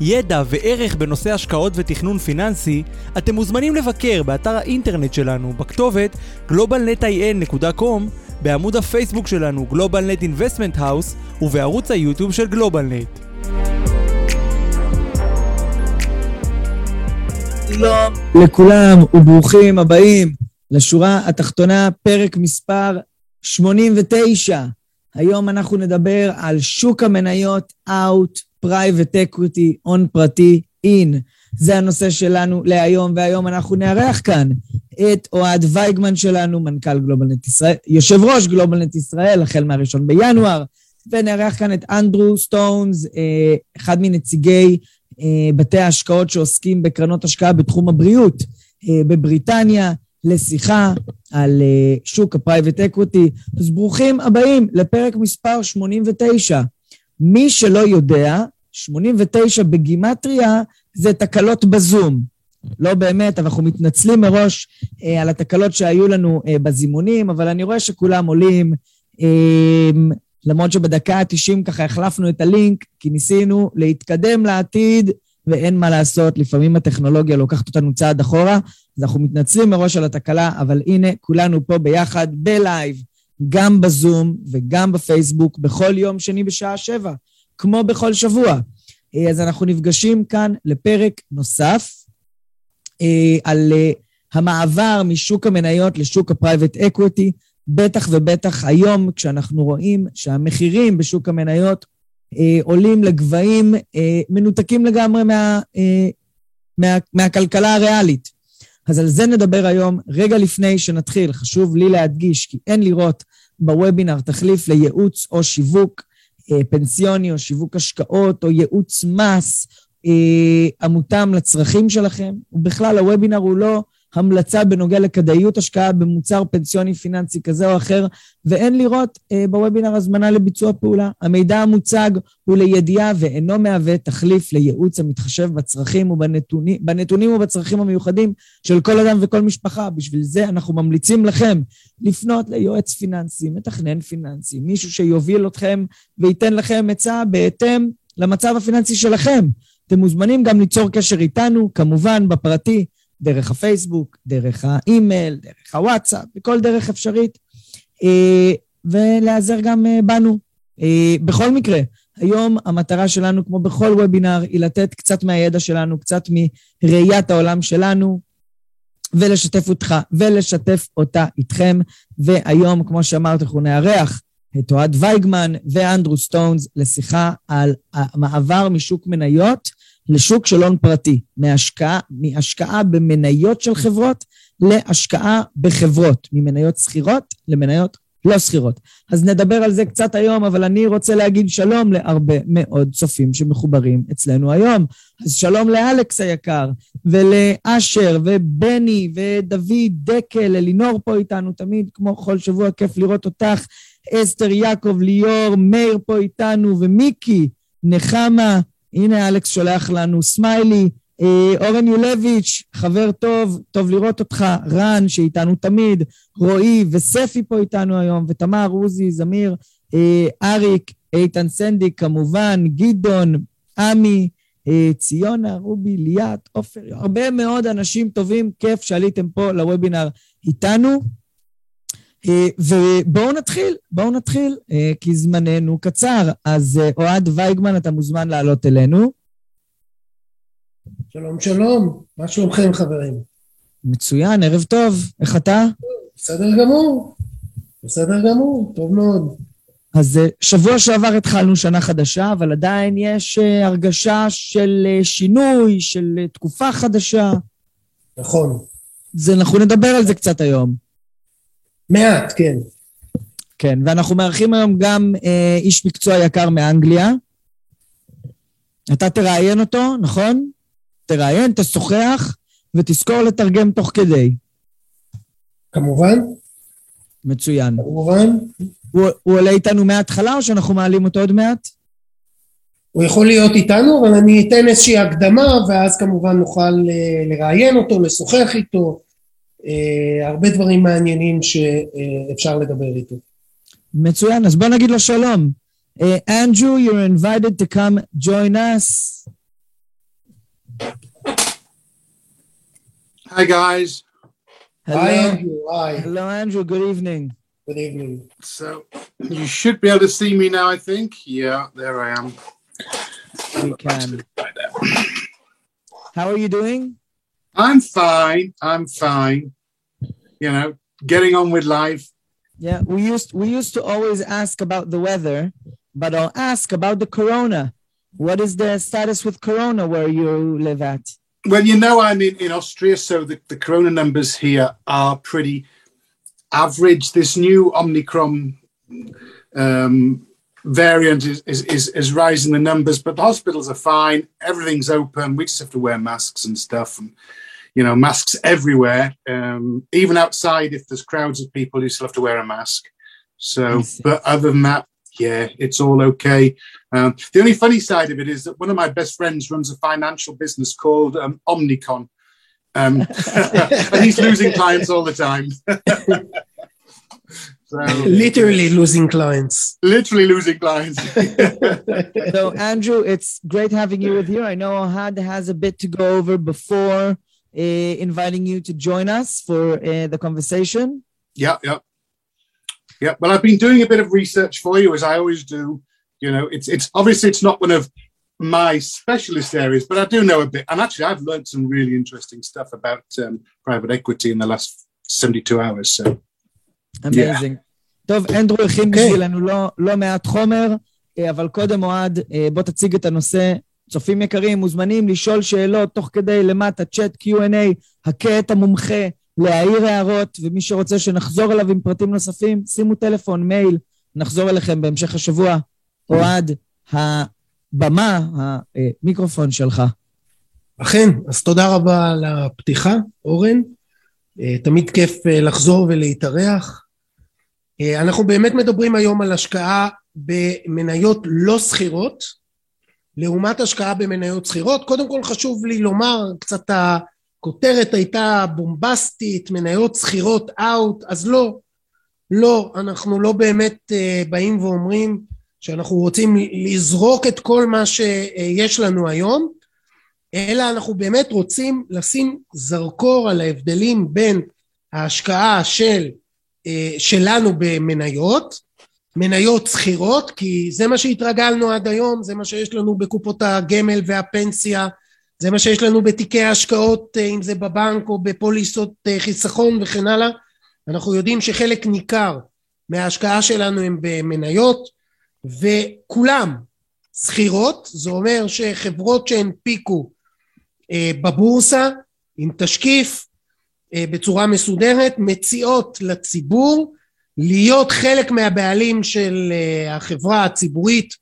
ידע וערך בנושא השקעות ותכנון פיננסי, אתם מוזמנים לבקר באתר האינטרנט שלנו בכתובת globalnetin.com, בעמוד הפייסבוק שלנו GlobalNet Investment House ובערוץ היוטיוב של GlobalNet. שלום לכולם וברוכים הבאים לשורה התחתונה, פרק מספר 89. היום אנחנו נדבר על שוק המניות out, private equity, הון פרטי, in. זה הנושא שלנו להיום, והיום אנחנו נארח כאן את אוהד וייגמן שלנו, מנכ"ל גלובלנט ישראל, יושב ראש גלובלנט ישראל, החל מהראשון בינואר, ונארח כאן את אנדרו סטונס, אה, אחד מנציגי אה, בתי ההשקעות שעוסקים בקרנות השקעה בתחום הבריאות אה, בבריטניה, לשיחה על שוק ה private equity. אז ברוכים הבאים לפרק מספר 89. מי שלא יודע, 89 בגימטריה זה תקלות בזום. לא באמת, אנחנו מתנצלים מראש אה, על התקלות שהיו לנו אה, בזימונים, אבל אני רואה שכולם עולים. אה, למרות שבדקה ה-90 ככה החלפנו את הלינק, כי ניסינו להתקדם לעתיד, ואין מה לעשות, לפעמים הטכנולוגיה לוקחת אותנו צעד אחורה, אז אנחנו מתנצלים מראש על התקלה, אבל הנה, כולנו פה ביחד, ב live, גם בזום וגם בפייסבוק, בכל יום שני בשעה שבע, כמו בכל שבוע. אה, אז אנחנו נפגשים כאן לפרק נוסף אה, על אה, המעבר משוק המניות לשוק ה private equity, בטח ובטח היום, כשאנחנו רואים שהמחירים בשוק המניות עולים לגבהים מנותקים לגמרי מה, מה, מהכלכלה הריאלית. אז על זה נדבר היום. רגע לפני שנתחיל, חשוב לי להדגיש כי אין לראות בוובינר תחליף לייעוץ או שיווק פנסיוני או שיווק השקעות או ייעוץ מס אה, המותאם לצרכים שלכם. ובכלל, הוובינר הוא לא המלצה בנוגע לכדאיות השקעה במוצר פנסיוני פיננסי כזה או אחר, ואין לראות אה, בוובינר הזמנה לביצוע פעולה. המידע המוצג הוא לידיעה ואינו מהווה תחליף לייעוץ המתחשב בצרכים ובנתונים בנתונים ובצרכים המיוחדים של כל אדם וכל משפחה. בשביל זה אנחנו ממליצים לכם לפנות ליועץ פיננסי, מתכנן פיננסי, מישהו שיוביל אתכם וייתן לכם עצה בהתאם למצב הפיננסי שלכם. אתם מוזמנים גם ליצור קשר איתנו, כמובן בפרטי, דרך הפייסבוק, דרך האימייל, דרך הוואטסאפ, בכל דרך אפשרית, אה, ולהיעזר גם אה, בנו. אה, בכל מקרה, היום המטרה שלנו, כמו בכל וובינר, היא לתת קצת מהידע שלנו, קצת מראיית העולם שלנו, ולשתף אותך, ולשתף אותה איתכם. והיום, כמו שאמרת, אנחנו נארח את אוהד וייגמן ואנדרו סטונס לשיחה על המעבר משוק מניות לשוק של הון פרטי, מהשקעה, מהשקעה במניות של חברות להשקעה בחברות, ממניות שכירות למניות לא שכירות. אז נדבר על זה קצת היום, אבל אני רוצה להגיד שלום להרבה מאוד צופים שמחוברים אצלנו היום. אז שלום לאלכס היקר, ולאשר, ובני, ודוד דקל, אלינור פה איתנו תמיד, כמו כל שבוע, כיף לראות אותך. אסתר יעקב, ליאור, מאיר פה איתנו, ומיקי, נחמה, הנה אלכס שולח לנו סמיילי, אה, אורן יולביץ', חבר טוב, טוב לראות אותך, רן, שאיתנו תמיד, רועי וספי פה איתנו היום, ותמר, עוזי, זמיר, אה, אריק, איתן סנדי, כמובן, גדעון, עמי, אה, ציונה, רובי, ליאת, עופר, הרבה מאוד אנשים טובים, כיף שעליתם פה לוובינר איתנו. אה, ובואו נתחיל, בואו נתחיל, אה, כי זמננו קצר. אז אה, אוהד וייגמן, אתה מוזמן לעלות אלינו. שלום, שלום, מה שלומכם חברים? מצוין, ערב טוב, איך אתה? בסדר גמור, בסדר גמור, טוב מאוד. אז שבוע שעבר התחלנו שנה חדשה, אבל עדיין יש הרגשה של שינוי, של תקופה חדשה. נכון. זה, אנחנו נדבר על זה קצת היום. מעט, כן. כן, ואנחנו מארחים היום גם אה, איש מקצוע יקר מאנגליה. אתה תראיין אותו, נכון? תראיין, תשוחח, ותזכור לתרגם תוך כדי. כמובן, מצוין. כמובן. הוא, הוא עולה איתנו מההתחלה או שאנחנו מעלים אותו עוד מעט? הוא יכול להיות איתנו, אבל אני אתן איזושהי הקדמה, ואז כמובן נוכל אה, לראיין אותו, לשוחח איתו, הרבה דברים מעניינים שאפשר לדבר איתו. מצוין, אז בוא נגיד לו שלום. אנדרו, uh, you're invited to come join us. Hi, guys. Hello. Hi, Andrew. Hi. Hello, Andrew. Good evening. Good evening. So you should be able to see me now, I think. Yeah, there I am. We can. Right there. How are you doing? I'm fine. I'm fine. You know, getting on with life. Yeah, we used we used to always ask about the weather, but I'll ask about the corona. What is the status with corona where you live at? Well, you know, I'm in, in Austria, so the, the corona numbers here are pretty average. This new Omicron um, variant is, is, is, is rising the numbers, but the hospitals are fine. Everything's open. We just have to wear masks and stuff. And, you know, masks everywhere. Um, even outside, if there's crowds of people, you still have to wear a mask. So, but other than that, yeah, it's all okay. Um, the only funny side of it is that one of my best friends runs a financial business called um, Omnicon. Um, and he's losing clients all the time. so, Literally losing clients. literally losing clients. So, Andrew, it's great having you with you. I know Ohad has a bit to go over before uh, inviting you to join us for uh, the conversation. Yeah, yeah. Yeah. Well, I've been doing a bit of research for you, as I always do. You know, it's it's obviously it's not one of my specialist areas, but I do know a bit. And actually, I've learned some really interesting stuff about um, private equity in the last 72 hours. So, Amazing. טוב, אנדרו הכין אוקיי. בשבילנו לא, לא מעט חומר, אה, אבל קודם אוהד, אה, בוא תציג את הנושא. צופים יקרים, מוזמנים לשאול שאלות תוך כדי למטה, צ'אט Q&A, הכה את המומחה, להעיר הערות, ומי שרוצה שנחזור אליו עם פרטים נוספים, שימו טלפון, מייל, נחזור אליכם בהמשך השבוע. אוהד, הבמה, המיקרופון שלך. אכן, אז תודה רבה על הפתיחה, אורן. אה, תמיד כיף אה, לחזור ולהתארח. אה, אנחנו באמת מדברים היום על השקעה במניות לא שכירות, לעומת השקעה במניות שכירות. קודם כל חשוב לי לומר, קצת הכותרת הייתה בומבסטית, מניות שכירות אאוט, אז לא, לא, אנחנו לא באמת אה, באים ואומרים שאנחנו רוצים לזרוק את כל מה שיש לנו היום, אלא אנחנו באמת רוצים לשים זרקור על ההבדלים בין ההשקעה של, אה, שלנו במניות, מניות שכירות, כי זה מה שהתרגלנו עד היום, זה מה שיש לנו בקופות הגמל והפנסיה, זה מה שיש לנו בתיקי ההשקעות, אה, אם זה בבנק או בפוליסות אה, חיסכון וכן הלאה. אנחנו יודעים שחלק ניכר מההשקעה שלנו הם במניות, וכולם שכירות, זה אומר שחברות שהנפיקו אה, בבורסה עם תשקיף בצורה מסודרת מציעות לציבור להיות חלק מהבעלים של אה, החברה הציבורית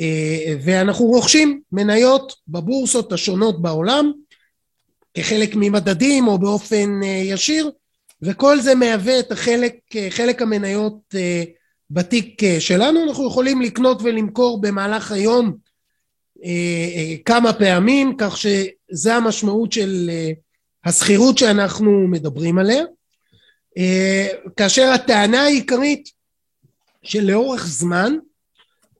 אה, ואנחנו רוכשים מניות בבורסות השונות בעולם כחלק ממדדים או באופן אה, ישיר וכל זה מהווה את החלק, חלק המניות בתיק שלנו. אנחנו יכולים לקנות ולמכור במהלך היום כמה פעמים כך שזה המשמעות של השכירות שאנחנו מדברים עליה כאשר הטענה העיקרית שלאורך זמן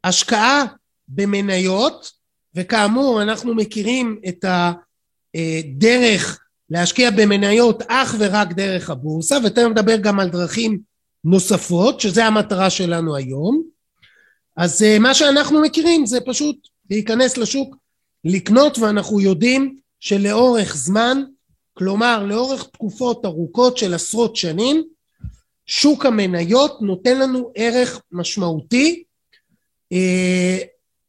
השקעה במניות וכאמור אנחנו מכירים את הדרך להשקיע במניות אך ורק דרך הבורסה ותכף נדבר גם על דרכים נוספות שזה המטרה שלנו היום. אז אה, מה שאנחנו מכירים זה פשוט להיכנס לשוק לקנות ואנחנו יודעים שלאורך זמן כלומר לאורך תקופות ארוכות של עשרות שנים שוק המניות נותן לנו ערך משמעותי אה,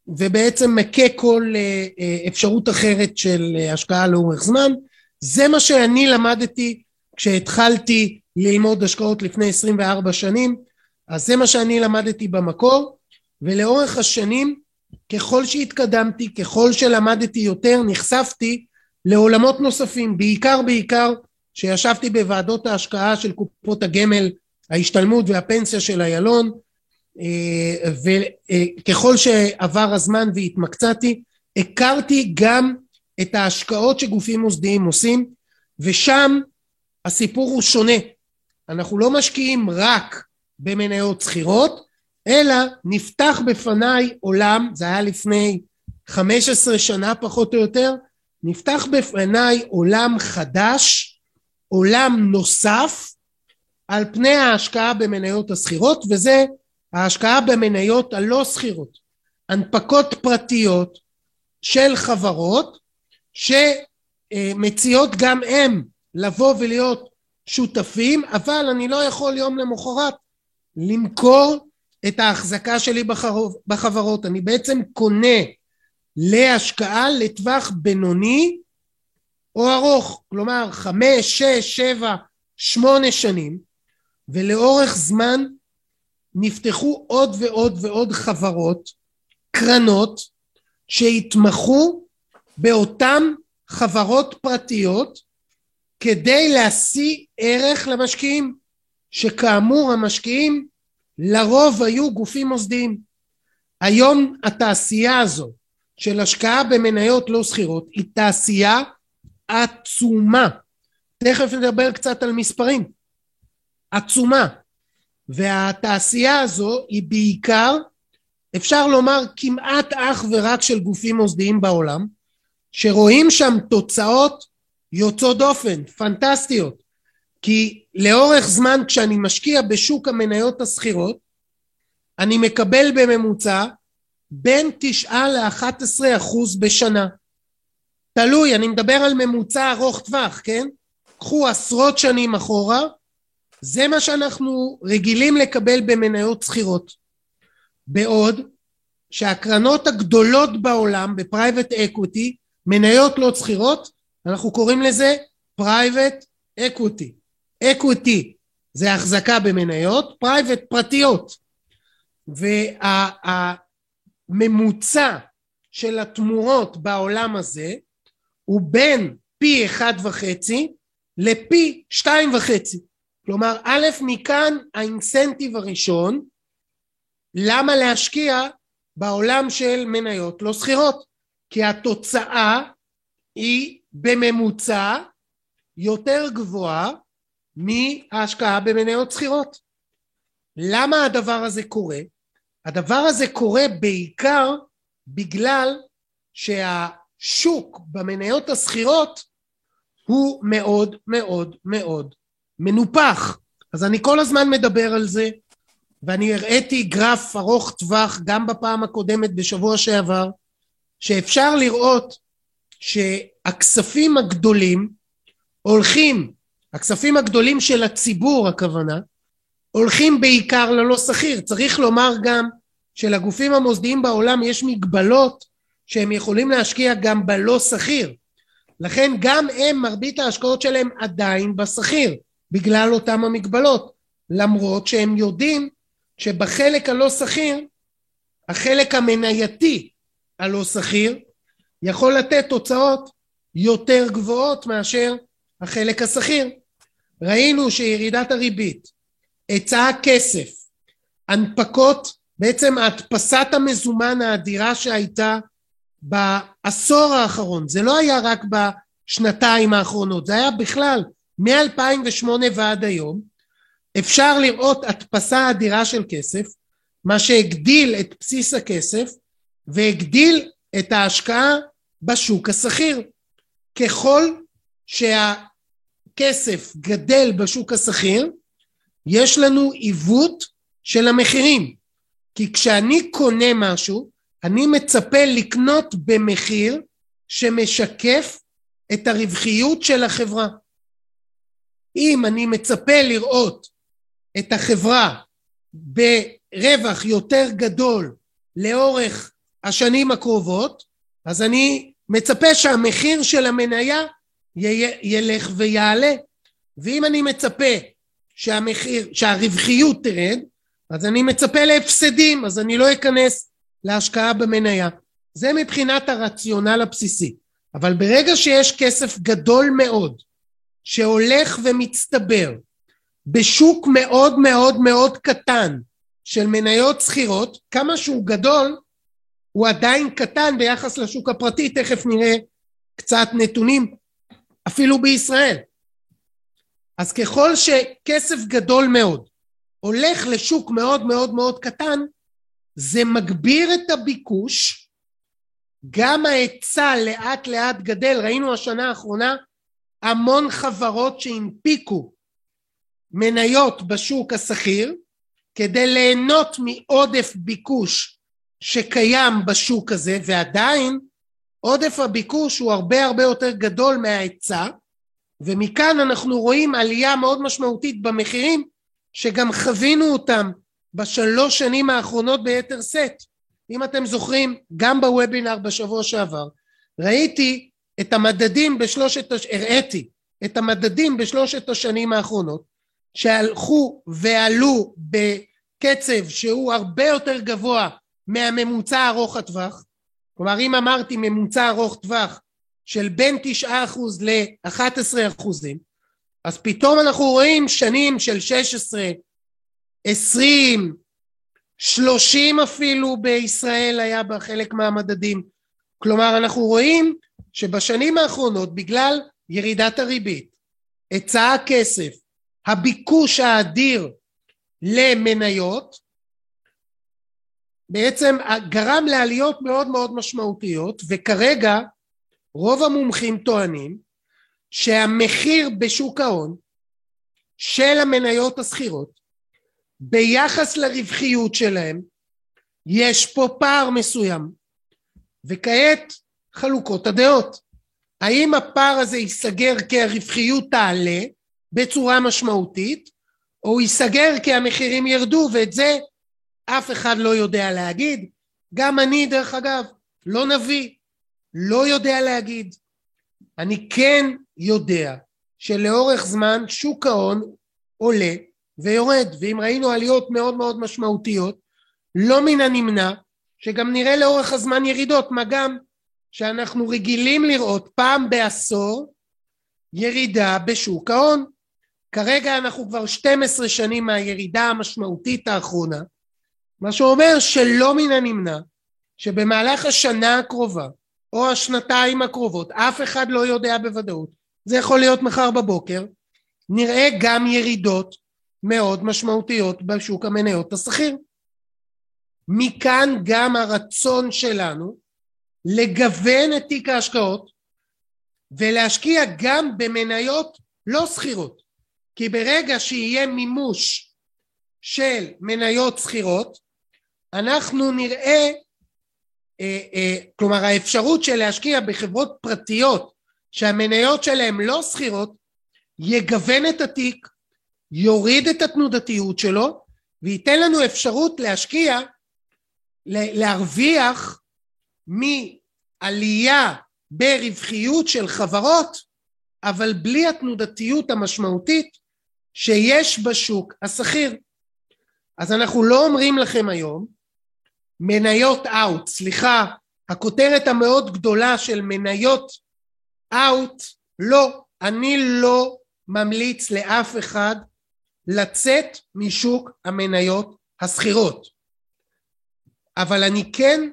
ובעצם מכה כל אה, אה, אפשרות אחרת של השקעה לאורך זמן. זה מה שאני למדתי כשהתחלתי ללמוד השקעות לפני 24 שנים אז זה מה שאני למדתי במקור ולאורך השנים ככל שהתקדמתי ככל שלמדתי יותר נחשפתי לעולמות נוספים, בעיקר בעיקר שישבתי בוועדות ההשקעה של קופות הגמל, ההשתלמות והפנסיה של איילון, אה, וככל שעבר הזמן והתמקצעתי, הכרתי גם את ההשקעות שגופים מוסדיים עושים, ושם הסיפור הוא שונה. אנחנו לא משקיעים רק במניות שכירות, אלא נפתח בפניי עולם, זה היה לפני 15 שנה פחות או יותר, נפתח בפניי עולם חדש, עולם נוסף, על פני ההשקעה במניות השכירות, וזה ההשקעה במניות הלא שכירות. הנפקות פרטיות של חברות שמציעות גם הם לבוא ולהיות שותפים, אבל אני לא יכול יום למחרת למכור את ההחזקה שלי בחברות. אני בעצם קונה להשקעה לטווח בינוני או ארוך, כלומר חמש, שש, שבע, שמונה שנים, ולאורך זמן נפתחו עוד ועוד ועוד חברות, קרנות, שהתמחו באותן חברות פרטיות כדי להשיא ערך למשקיעים, שכאמור המשקיעים לרוב היו גופים מוסדיים. היום התעשייה הזו של השקעה במניות לא שכירות היא תעשייה עצומה. תכף נדבר קצת על מספרים. עצומה. והתעשייה הזו היא בעיקר, אפשר לומר כמעט אך ורק של גופים מוסדיים בעולם, שרואים שם תוצאות יוצאות דופן, פנטסטיות. כי לאורך זמן כשאני משקיע בשוק המניות השכירות, אני מקבל בממוצע בין 9 ל-11 אחוז בשנה. תלוי, אני מדבר על ממוצע ארוך טווח, כן? קחו עשרות שנים אחורה, זה מה שאנחנו רגילים לקבל במניות סחירות. בעוד שהקרנות הגדולות בעולם ב private equity, מניות לא סחירות, אנחנו קוראים לזה private equity. Equity זה החזקה במניות, private פרטיות. והממוצע של התמורות בעולם הזה הוא בין פי אחד וחצי לפי שתיים וחצי. כלומר, א', מכאן האינסנטיב הראשון, למה להשקיע בעולם של מניות לא שכירות? כי התוצאה היא בממוצע יותר גבוהה מההשקעה במניות שכירות. למה הדבר הזה קורה? הדבר הזה קורה בעיקר בגלל שהשוק במניות השכירות הוא מאוד מאוד מאוד מנופח. אז אני כל הזמן מדבר על זה, ואני הראיתי גרף ארוך טווח גם בפעם הקודמת בשבוע שעבר, שאפשר לראות שהכספים הגדולים הולכים, הכספים הגדולים של הציבור הכוונה, הולכים בעיקר ללא שכיר. צריך לומר גם שלגופים המוסדיים בעולם יש מגבלות שהם יכולים להשקיע גם בלא שכיר. לכן גם הם, מרבית ההשקעות שלהם עדיין בשכיר. בגלל אותם המגבלות, למרות שהם יודעים שבחלק הלא שכיר, החלק המנייתי הלא שכיר, יכול לתת תוצאות יותר גבוהות מאשר החלק השכיר. ראינו שירידת הריבית, היצע הכסף, הנפקות, בעצם הדפסת המזומן האדירה שהייתה בעשור האחרון, זה לא היה רק בשנתיים האחרונות, זה היה בכלל מ-2008 ועד היום אפשר לראות הדפסה אדירה של כסף, מה שהגדיל את בסיס הכסף והגדיל את ההשקעה בשוק השכיר. ככל שהכסף גדל בשוק השכיר, יש לנו עיוות של המחירים. כי כשאני קונה משהו, אני מצפה לקנות במחיר שמשקף את הרווחיות של החברה. אם אני מצפה לראות את החברה ברווח יותר גדול לאורך השנים הקרובות, אז אני מצפה שהמחיר של המניה ילך ויעלה. ואם אני מצפה שהמחיר, שהרווחיות תרד, אז אני מצפה להפסדים, אז אני לא אכנס להשקעה במניה. זה מבחינת הרציונל הבסיסי. אבל ברגע שיש כסף גדול מאוד שהולך ומצטבר בשוק מאוד מאוד מאוד קטן של מניות שכירות, כמה שהוא גדול, הוא עדיין קטן ביחס לשוק הפרטי, תכף נראה קצת נתונים, אפילו בישראל. אז ככל שכסף גדול מאוד הולך לשוק מאוד מאוד מאוד קטן, זה מגביר את הביקוש, גם ההיצע לאט לאט גדל, ראינו השנה האחרונה המון חברות שהנפיקו מניות בשוק השכיר כדי ליהנות מעודף ביקוש שקיים בשוק הזה ועדיין עודף הביקוש הוא הרבה הרבה יותר גדול מההיצע ומכאן אנחנו רואים עלייה מאוד משמעותית במחירים שגם חווינו אותם בשלוש שנים האחרונות ביתר שאת. אם אתם זוכרים, גם בוובינר בשבוע שעבר, ראיתי את המדדים בשלושת, הראיתי את המדדים בשלושת השנים האחרונות, שהלכו ועלו בקצב שהוא הרבה יותר גבוה מהממוצע ארוך הטווח. כלומר, אם אמרתי ממוצע ארוך טווח של בין תשעה אחוז לאחת עשרה אחוזים, אז פתאום אנחנו רואים שנים של שש עשרה, עשרים, שלושים אפילו בישראל היה בחלק מהמדדים. כלומר, אנחנו רואים שבשנים האחרונות, בגלל ירידת הריבית, היצע הכסף, הביקוש האדיר למניות, בעצם גרם לעליות מאוד מאוד משמעותיות, וכרגע רוב המומחים טוענים שהמחיר בשוק ההון של המניות השכירות ביחס לרווחיות שלהם יש פה פער מסוים. וכעת חלוקות הדעות. האם הפער הזה ייסגר כי הרווחיות תעלה בצורה משמעותית או ייסגר כי המחירים ירדו ואת זה אף אחד לא יודע להגיד. גם אני דרך אגב לא נביא לא יודע להגיד. אני כן יודע שלאורך זמן שוק ההון עולה ויורד, ואם ראינו עליות מאוד מאוד משמעותיות, לא מן הנמנע שגם נראה לאורך הזמן ירידות, מה גם שאנחנו רגילים לראות פעם בעשור ירידה בשוק ההון. כרגע אנחנו כבר 12 שנים מהירידה המשמעותית האחרונה, מה שאומר שלא מן הנמנע שבמהלך השנה הקרובה או השנתיים הקרובות, אף אחד לא יודע בוודאות, זה יכול להיות מחר בבוקר, נראה גם ירידות מאוד משמעותיות בשוק המניות השכיר. מכאן גם הרצון שלנו לגוון את תיק ההשקעות ולהשקיע גם במניות לא שכירות, כי ברגע שיהיה מימוש של מניות שכירות, אנחנו נראה אה, אה, כלומר האפשרות של להשקיע בחברות פרטיות שהמניות שלהן לא שכירות יגוון את התיק, יוריד את התנודתיות שלו וייתן לנו אפשרות להשקיע, להרוויח מעלייה ברווחיות של חברות אבל בלי התנודתיות המשמעותית שיש בשוק השכיר. אז אנחנו לא אומרים לכם היום מניות אאוט, סליחה, הכותרת המאוד גדולה של מניות אאוט, לא, אני לא ממליץ לאף אחד לצאת משוק המניות השכירות. אבל אני כן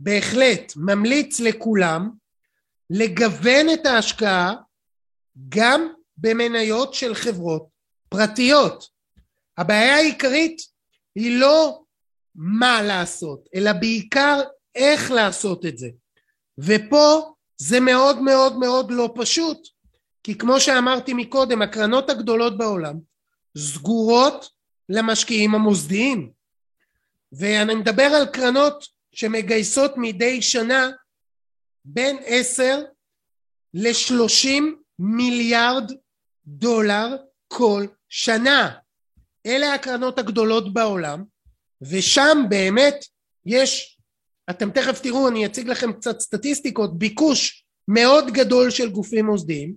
בהחלט ממליץ לכולם לגוון את ההשקעה גם במניות של חברות פרטיות. הבעיה העיקרית היא לא מה לעשות, אלא בעיקר איך לעשות את זה. ופה זה מאוד מאוד מאוד לא פשוט, כי כמו שאמרתי מקודם, הקרנות הגדולות בעולם סגורות למשקיעים המוסדיים. ואני מדבר על קרנות שמגייסות מדי שנה בין עשר לשלושים מיליארד דולר כל שנה. אלה הקרנות הגדולות בעולם, ושם באמת יש, אתם תכף תראו, אני אציג לכם קצת סטטיסטיקות, ביקוש מאוד גדול של גופים מוסדיים,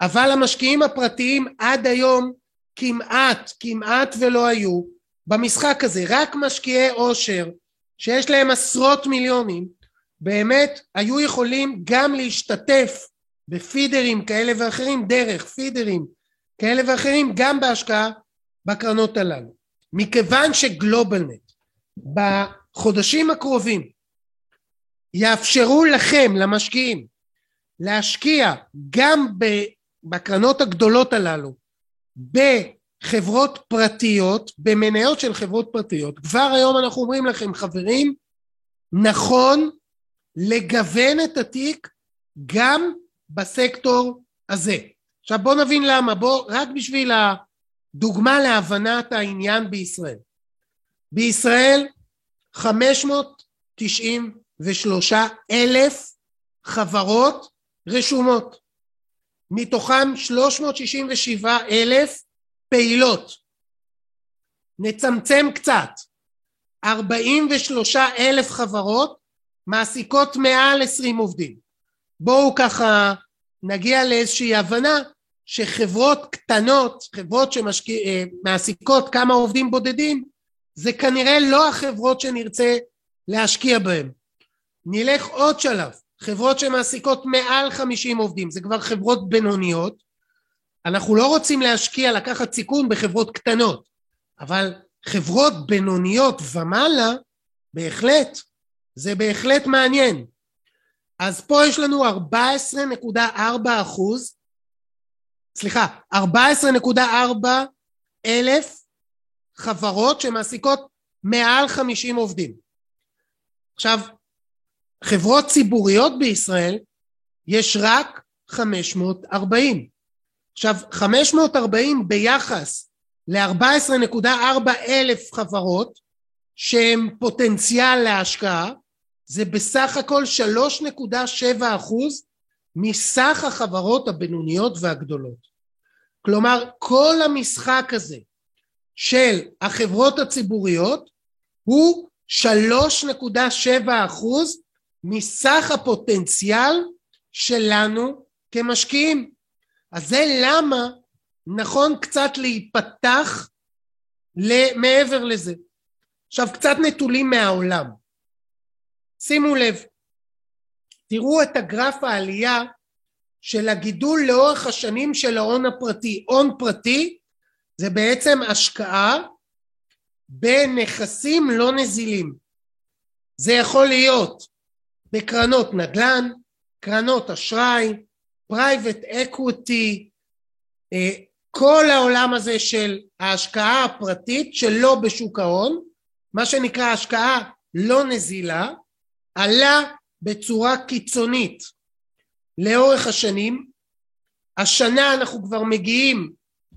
אבל המשקיעים הפרטיים עד היום כמעט, כמעט ולא היו במשחק הזה, רק משקיעי עושר שיש להם עשרות מיליונים באמת היו יכולים גם להשתתף בפידרים כאלה ואחרים, דרך פידרים כאלה ואחרים, גם בהשקעה בקרנות הללו. מכיוון שגלובלנט בחודשים הקרובים יאפשרו לכם, למשקיעים, להשקיע גם בקרנות הגדולות הללו בחברות פרטיות, במניות של חברות פרטיות. כבר היום אנחנו אומרים לכם, חברים, נכון לגוון את התיק גם בסקטור הזה. עכשיו בואו נבין למה, בואו רק בשביל הדוגמה להבנת העניין בישראל. בישראל 593 אלף חברות רשומות, מתוכם 367 אלף פעילות. נצמצם קצת, 43 אלף חברות מעסיקות מעל 20 עובדים. בואו ככה נגיע לאיזושהי הבנה שחברות קטנות, חברות שמעסיקות אה, כמה עובדים בודדים, זה כנראה לא החברות שנרצה להשקיע בהן. נלך עוד שלב, חברות שמעסיקות מעל 50 עובדים, זה כבר חברות בינוניות, אנחנו לא רוצים להשקיע, לקחת סיכון בחברות קטנות, אבל חברות בינוניות ומעלה, בהחלט, זה בהחלט מעניין. אז פה יש לנו 14.4 אחוז, סליחה, 14.4 אלף חברות שמעסיקות מעל 50 עובדים. עכשיו, חברות ציבוריות בישראל יש רק 540. עכשיו, 540 ביחס ל-14.4 אלף חברות שהן פוטנציאל להשקעה, זה בסך הכל 3.7 אחוז מסך החברות הבינוניות והגדולות. כלומר, כל המשחק הזה של החברות הציבוריות הוא 3.7 אחוז מסך הפוטנציאל שלנו כמשקיעים. אז זה למה נכון קצת להיפתח מעבר לזה. עכשיו קצת נתונים מהעולם. שימו לב, תראו את הגרף העלייה של הגידול לאורך השנים של ההון הפרטי. הון פרטי זה בעצם השקעה בנכסים לא נזילים. זה יכול להיות בקרנות נדל"ן, קרנות אשראי, private equity, אה, כל העולם הזה של ההשקעה הפרטית שלא בשוק ההון, מה שנקרא השקעה לא נזילה, עלה בצורה קיצונית לאורך השנים. השנה אנחנו כבר מגיעים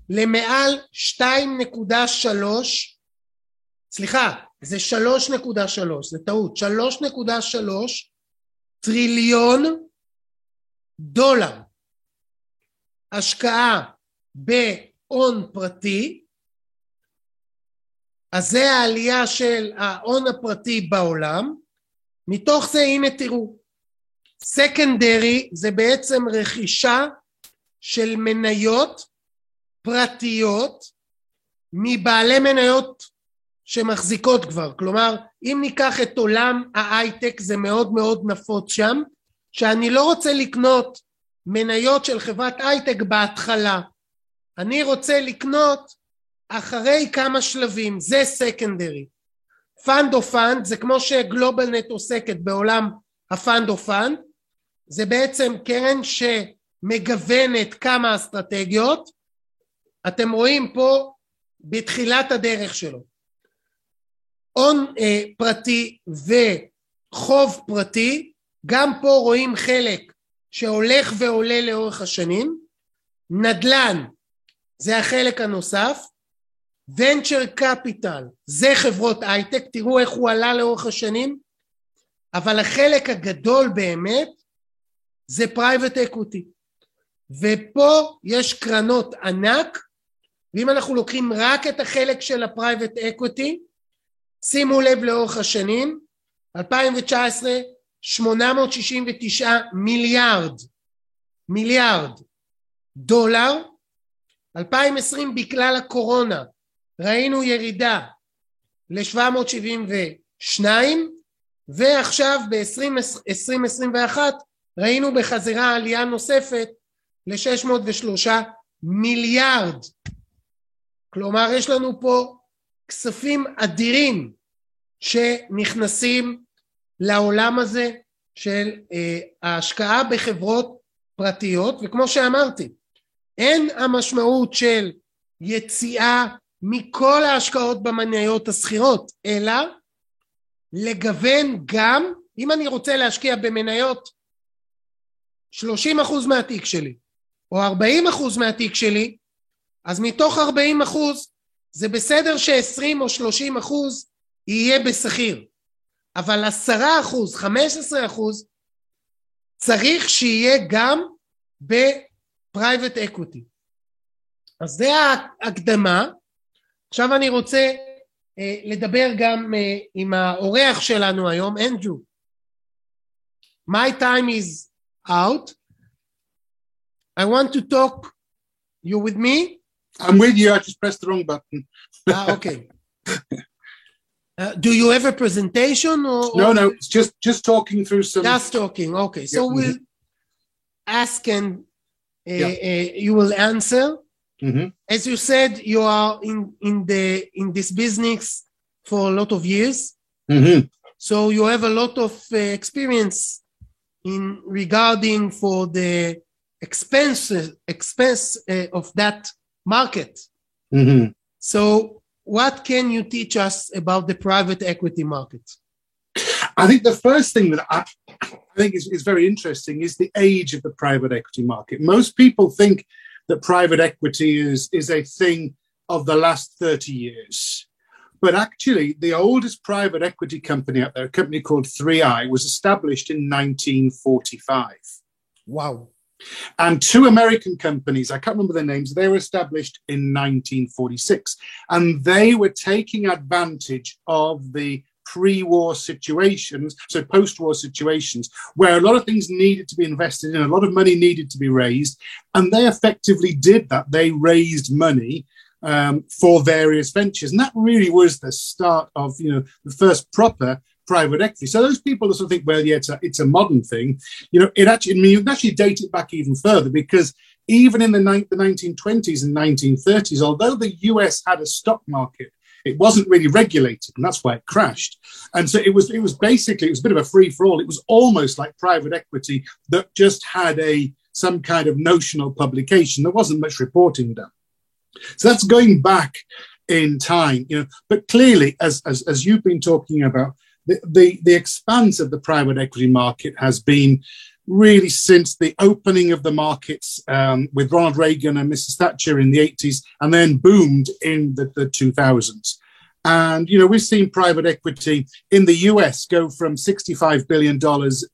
למעל 2.3, סליחה, זה 3.3, זה טעות, 3.3 טריליון דולר השקעה בהון פרטי, אז זה העלייה של ההון הפרטי בעולם, מתוך זה הנה תראו, סקנדרי זה בעצם רכישה של מניות פרטיות מבעלי מניות שמחזיקות כבר, כלומר אם ניקח את עולם ההייטק זה מאוד מאוד נפוץ שם, שאני לא רוצה לקנות מניות של חברת הייטק בהתחלה, אני רוצה לקנות אחרי כמה שלבים, זה secondary. Fund of fund זה כמו שגלובלנט עוסקת בעולם ה fund of fund, זה בעצם קרן שמגוונת כמה אסטרטגיות, אתם רואים פה בתחילת הדרך שלו. הון אה, פרטי וחוב פרטי, גם פה רואים חלק שהולך ועולה לאורך השנים, נדל"ן זה החלק הנוסף, venture capital זה חברות הייטק, תראו איך הוא עלה לאורך השנים, אבל החלק הגדול באמת זה private equity. ופה יש קרנות ענק, ואם אנחנו לוקחים רק את החלק של ה private equity, שימו לב לאורך השנים, 2019 869 מיליארד, מיליארד דולר, 2020 בגלל הקורונה ראינו ירידה ל-772 ועכשיו ב-2021 ראינו בחזרה עלייה נוספת ל-603 מיליארד. כלומר יש לנו פה כספים אדירים שנכנסים לעולם הזה של אה, ההשקעה בחברות פרטיות וכמו שאמרתי אין המשמעות של יציאה מכל ההשקעות במניות השכירות אלא לגוון גם אם אני רוצה להשקיע במניות 30% מהתיק שלי או 40% מהתיק שלי אז מתוך 40% זה בסדר ש-20 או 30 יהיה בשכיר אבל 10 15 צריך שיהיה גם בפרייבט אקוטי אז זה ההקדמה עכשיו אני רוצה אה, לדבר גם אה, עם האורח שלנו היום, אנדרו. My time is out. I want to talk. You with me? I'm with you. I just pressed the wrong button. ah, okay. Uh, do you have a presentation or, or, no no it's just just talking through some just talking okay so yep. we'll ask and uh, yep. uh, you will answer Mm-hmm. As you said, you are in, in the in this business for a lot of years. Mm-hmm. So you have a lot of uh, experience in regarding for the expenses expense uh, of that market. Mm-hmm. So what can you teach us about the private equity market? I think the first thing that I, I think is, is very interesting is the age of the private equity market. Most people think that private equity is, is a thing of the last 30 years. But actually, the oldest private equity company out there, a company called 3i, was established in 1945. Wow. And two American companies, I can't remember their names, they were established in 1946. And they were taking advantage of the pre war situations, so post war situations, where a lot of things needed to be invested in, a lot of money needed to be raised. And they effectively did that. They raised money. Um, for various ventures, and that really was the start of you know the first proper private equity. So those people sort of think, well, yeah, it's a, it's a modern thing. You know, it actually, I mean, you can actually date it back even further because even in the, ni- the 1920s and 1930s, although the US had a stock market it wasn't really regulated, and that's why it crashed. And so it was it was basically it was a bit of a free for all. It was almost like private equity that just had a some kind of notional publication. There wasn't much reporting done. So that's going back in time, you know. But clearly, as as, as you've been talking about, the, the the expanse of the private equity market has been really since the opening of the markets um, with Ronald Reagan and Mrs. Thatcher in the 80s, and then boomed in the, the 2000s. And, you know, we've seen private equity in the US go from $65 billion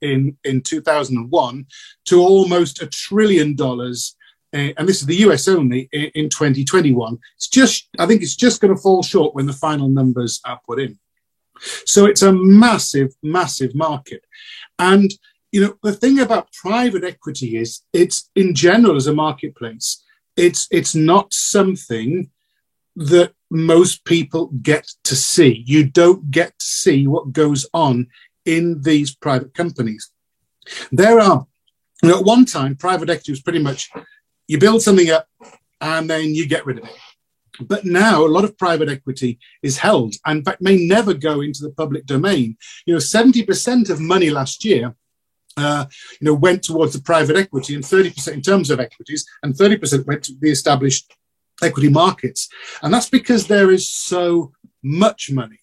in, in 2001 to almost a trillion dollars. Uh, and this is the US only in, in 2021. It's just, I think it's just going to fall short when the final numbers are put in. So it's a massive, massive market. And you know, the thing about private equity is it's in general as a marketplace, it's it's not something that most people get to see. You don't get to see what goes on in these private companies. There are, you know, at one time, private equity was pretty much you build something up and then you get rid of it. But now a lot of private equity is held and in fact may never go into the public domain. You know, 70% of money last year uh, you know, went towards the private equity and 30% in terms of equities and 30% went to the established equity markets. And that's because there is so much money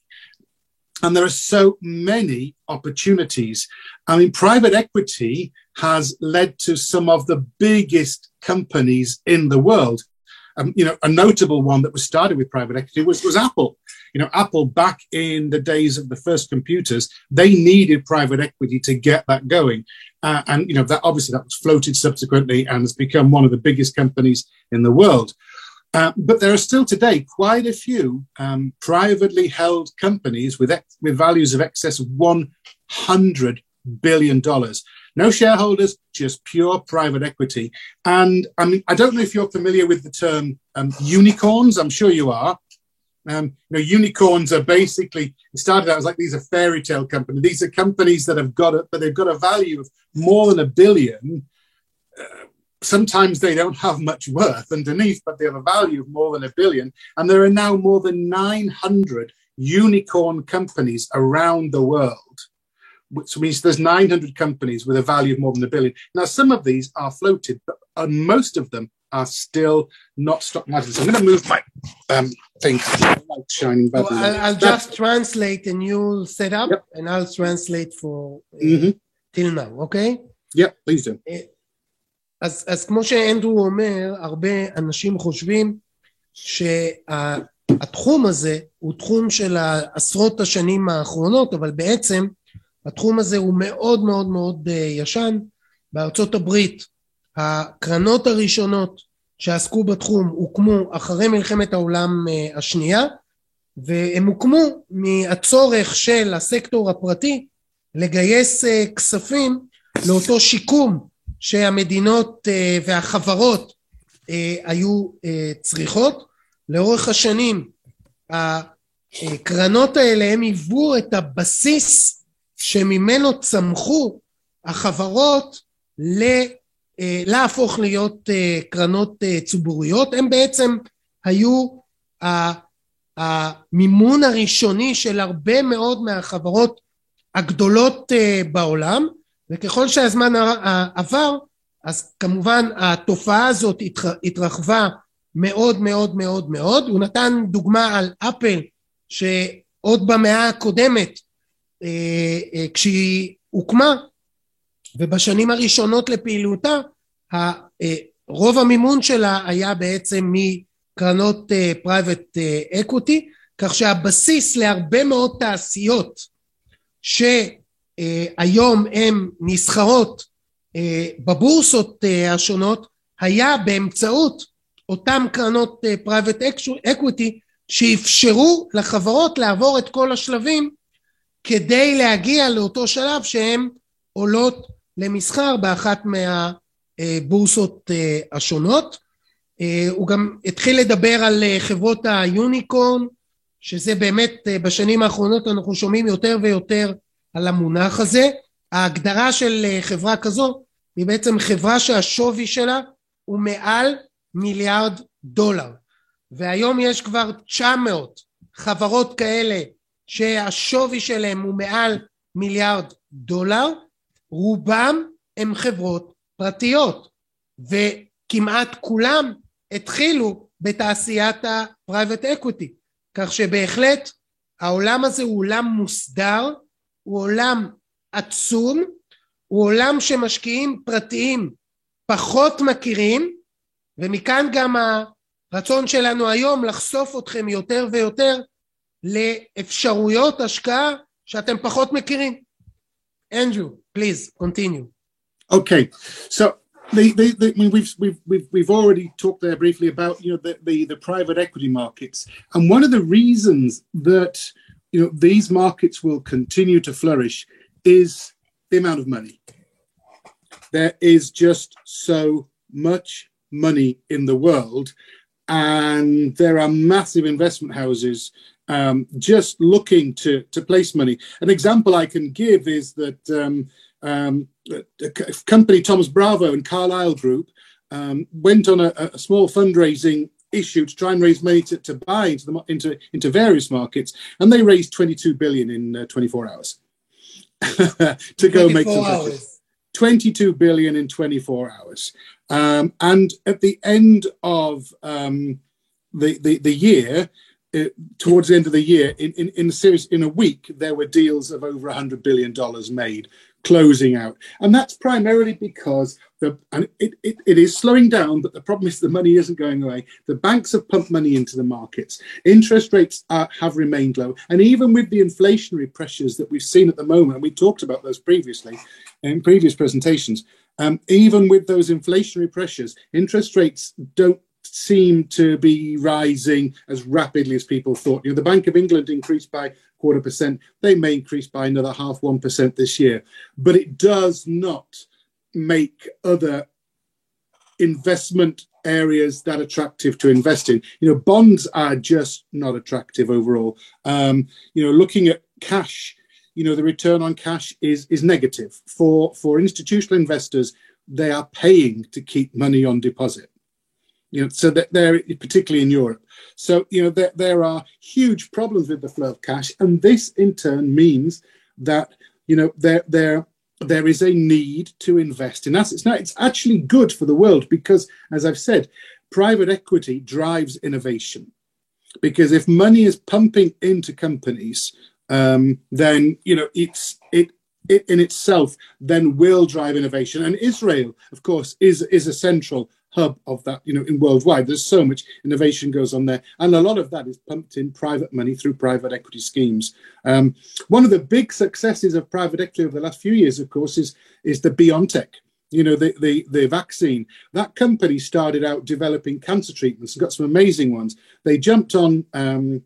and there are so many opportunities. I mean, private equity has led to some of the biggest companies in the world. Um, you know, a notable one that was started with private equity was, was Apple. You know, Apple back in the days of the first computers, they needed private equity to get that going. Uh, and, you know, that obviously that was floated subsequently and has become one of the biggest companies in the world. Uh, but there are still today quite a few um, privately held companies with, ex- with values of excess of $100 billion. No shareholders, just pure private equity. And I mean, I don't know if you're familiar with the term um, unicorns. I'm sure you are. Um, you know, unicorns are basically it started out as like these are fairy tale companies. These are companies that have got it, but they've got a value of more than a billion. Uh, sometimes they don't have much worth underneath, but they have a value of more than a billion. And there are now more than 900 unicorn companies around the world, which means there's 900 companies with a value of more than a billion. Now, some of these are floated, but uh, most of them are still not stock market. So I'm going to move my um, thing. Light shining So badly. I'll, I'll just translate and you'll set up Yep. and I'll translate for uh, Mhm. till now, אוקיי? Yeah, please do. אז, אז כמו שאנדרו אומר, הרבה אנשים חושבים שהתחום הזה הוא תחום של עשרות השנים האחרונות, אבל בעצם התחום הזה הוא מאוד מאוד מאוד אה, ישן. בארצות הברית הקרנות הראשונות שעסקו בתחום הוקמו אחרי מלחמת העולם אה, השנייה, והם הוקמו מהצורך של הסקטור הפרטי לגייס אה, כספים לאותו שיקום שהמדינות אה, והחברות היו צריכות. לאורך השנים הקרנות האלה הם היוו את הבסיס שממנו צמחו החברות להפוך להיות אה, קרנות אה, ציבוריות. הם בעצם היו המימון הראשוני של הרבה מאוד מהחברות הגדולות אה, בעולם וככל שהזמן עבר אז כמובן התופעה הזאת התרחבה מאוד מאוד מאוד מאוד הוא נתן דוגמה על אפל שעוד במאה הקודמת אה, אה, כשהיא הוקמה ובשנים הראשונות לפעילותה אה, רוב המימון שלה היה בעצם מקרנות private equity כך שהבסיס להרבה מאוד תעשיות שהיום הן נסחרות אה, בבורסות אה, השונות היה באמצעות אותם קרנות private equity שאפשרו לחברות לעבור את כל השלבים כדי להגיע לאותו שלב שהן עולות למסחר באחת מהבורסות אה, השונות. אה, הוא גם התחיל לדבר על אה, חברות היוניקורן שזה באמת בשנים האחרונות אנחנו שומעים יותר ויותר על המונח הזה. ההגדרה של חברה כזו היא בעצם חברה שהשווי שלה הוא מעל מיליארד דולר והיום יש כבר 900 חברות כאלה שהשווי שלהם הוא מעל מיליארד דולר רובם הם חברות פרטיות וכמעט כולם התחילו בתעשיית ה-private equity כך שבהחלט העולם הזה הוא עולם מוסדר הוא עולם עצום הוא עולם שמשקיעים פרטיים פחות מכירים ומכאן גם הרצון שלנו היום לחשוף אתכם יותר ויותר לאפשרויות השקעה שאתם פחות מכירים. אנדרו, please, continue. Okay, so the, the, the, I mean, we've, we've, we've, we've already talked there briefly about you know the, the, the private equity markets, and one of the reasons that you know these markets will continue to flourish is the amount of money. There is just so much money in the world, and there are massive investment houses um, just looking to to place money. An example I can give is that um, um, a company Thomas Bravo and Carlyle Group um, went on a, a small fundraising issue to try and raise money to, to buy into the into into various markets, and they raised 22 billion in uh, 24 hours to go make 24 some profit. 22 billion in 24 hours. Um, and at the end of um, the, the, the year, uh, towards the end of the year, in, in, in a series, in a week, there were deals of over 100 billion dollars made, closing out. And that's primarily because the, and it, it, it is slowing down, but the problem is the money isn't going away. The banks have pumped money into the markets. Interest rates are, have remained low. And even with the inflationary pressures that we've seen at the moment, and we talked about those previously in previous presentations, um, even with those inflationary pressures, interest rates don't seem to be rising as rapidly as people thought. You know, the Bank of England increased by quarter percent. They may increase by another half one percent this year, but it does not make other investment areas that attractive to invest in. You know, bonds are just not attractive overall. Um, you know, looking at cash, you know, the return on cash is is negative for for institutional investors. They are paying to keep money on deposit. You know, so that they're particularly in Europe. So you know, there, there are huge problems with the flow of cash, and this in turn means that you know there there there is a need to invest in assets. Now, it's actually good for the world because, as I've said, private equity drives innovation. Because if money is pumping into companies, um, then you know it's it, it in itself then will drive innovation. And Israel, of course, is is a central hub of that, you know, in worldwide. There's so much innovation goes on there, and a lot of that is pumped in private money through private equity schemes. Um, one of the big successes of private equity over the last few years, of course, is is the BioNTech. You know, the, the, the vaccine. That company started out developing cancer treatments and got some amazing ones. They jumped on um,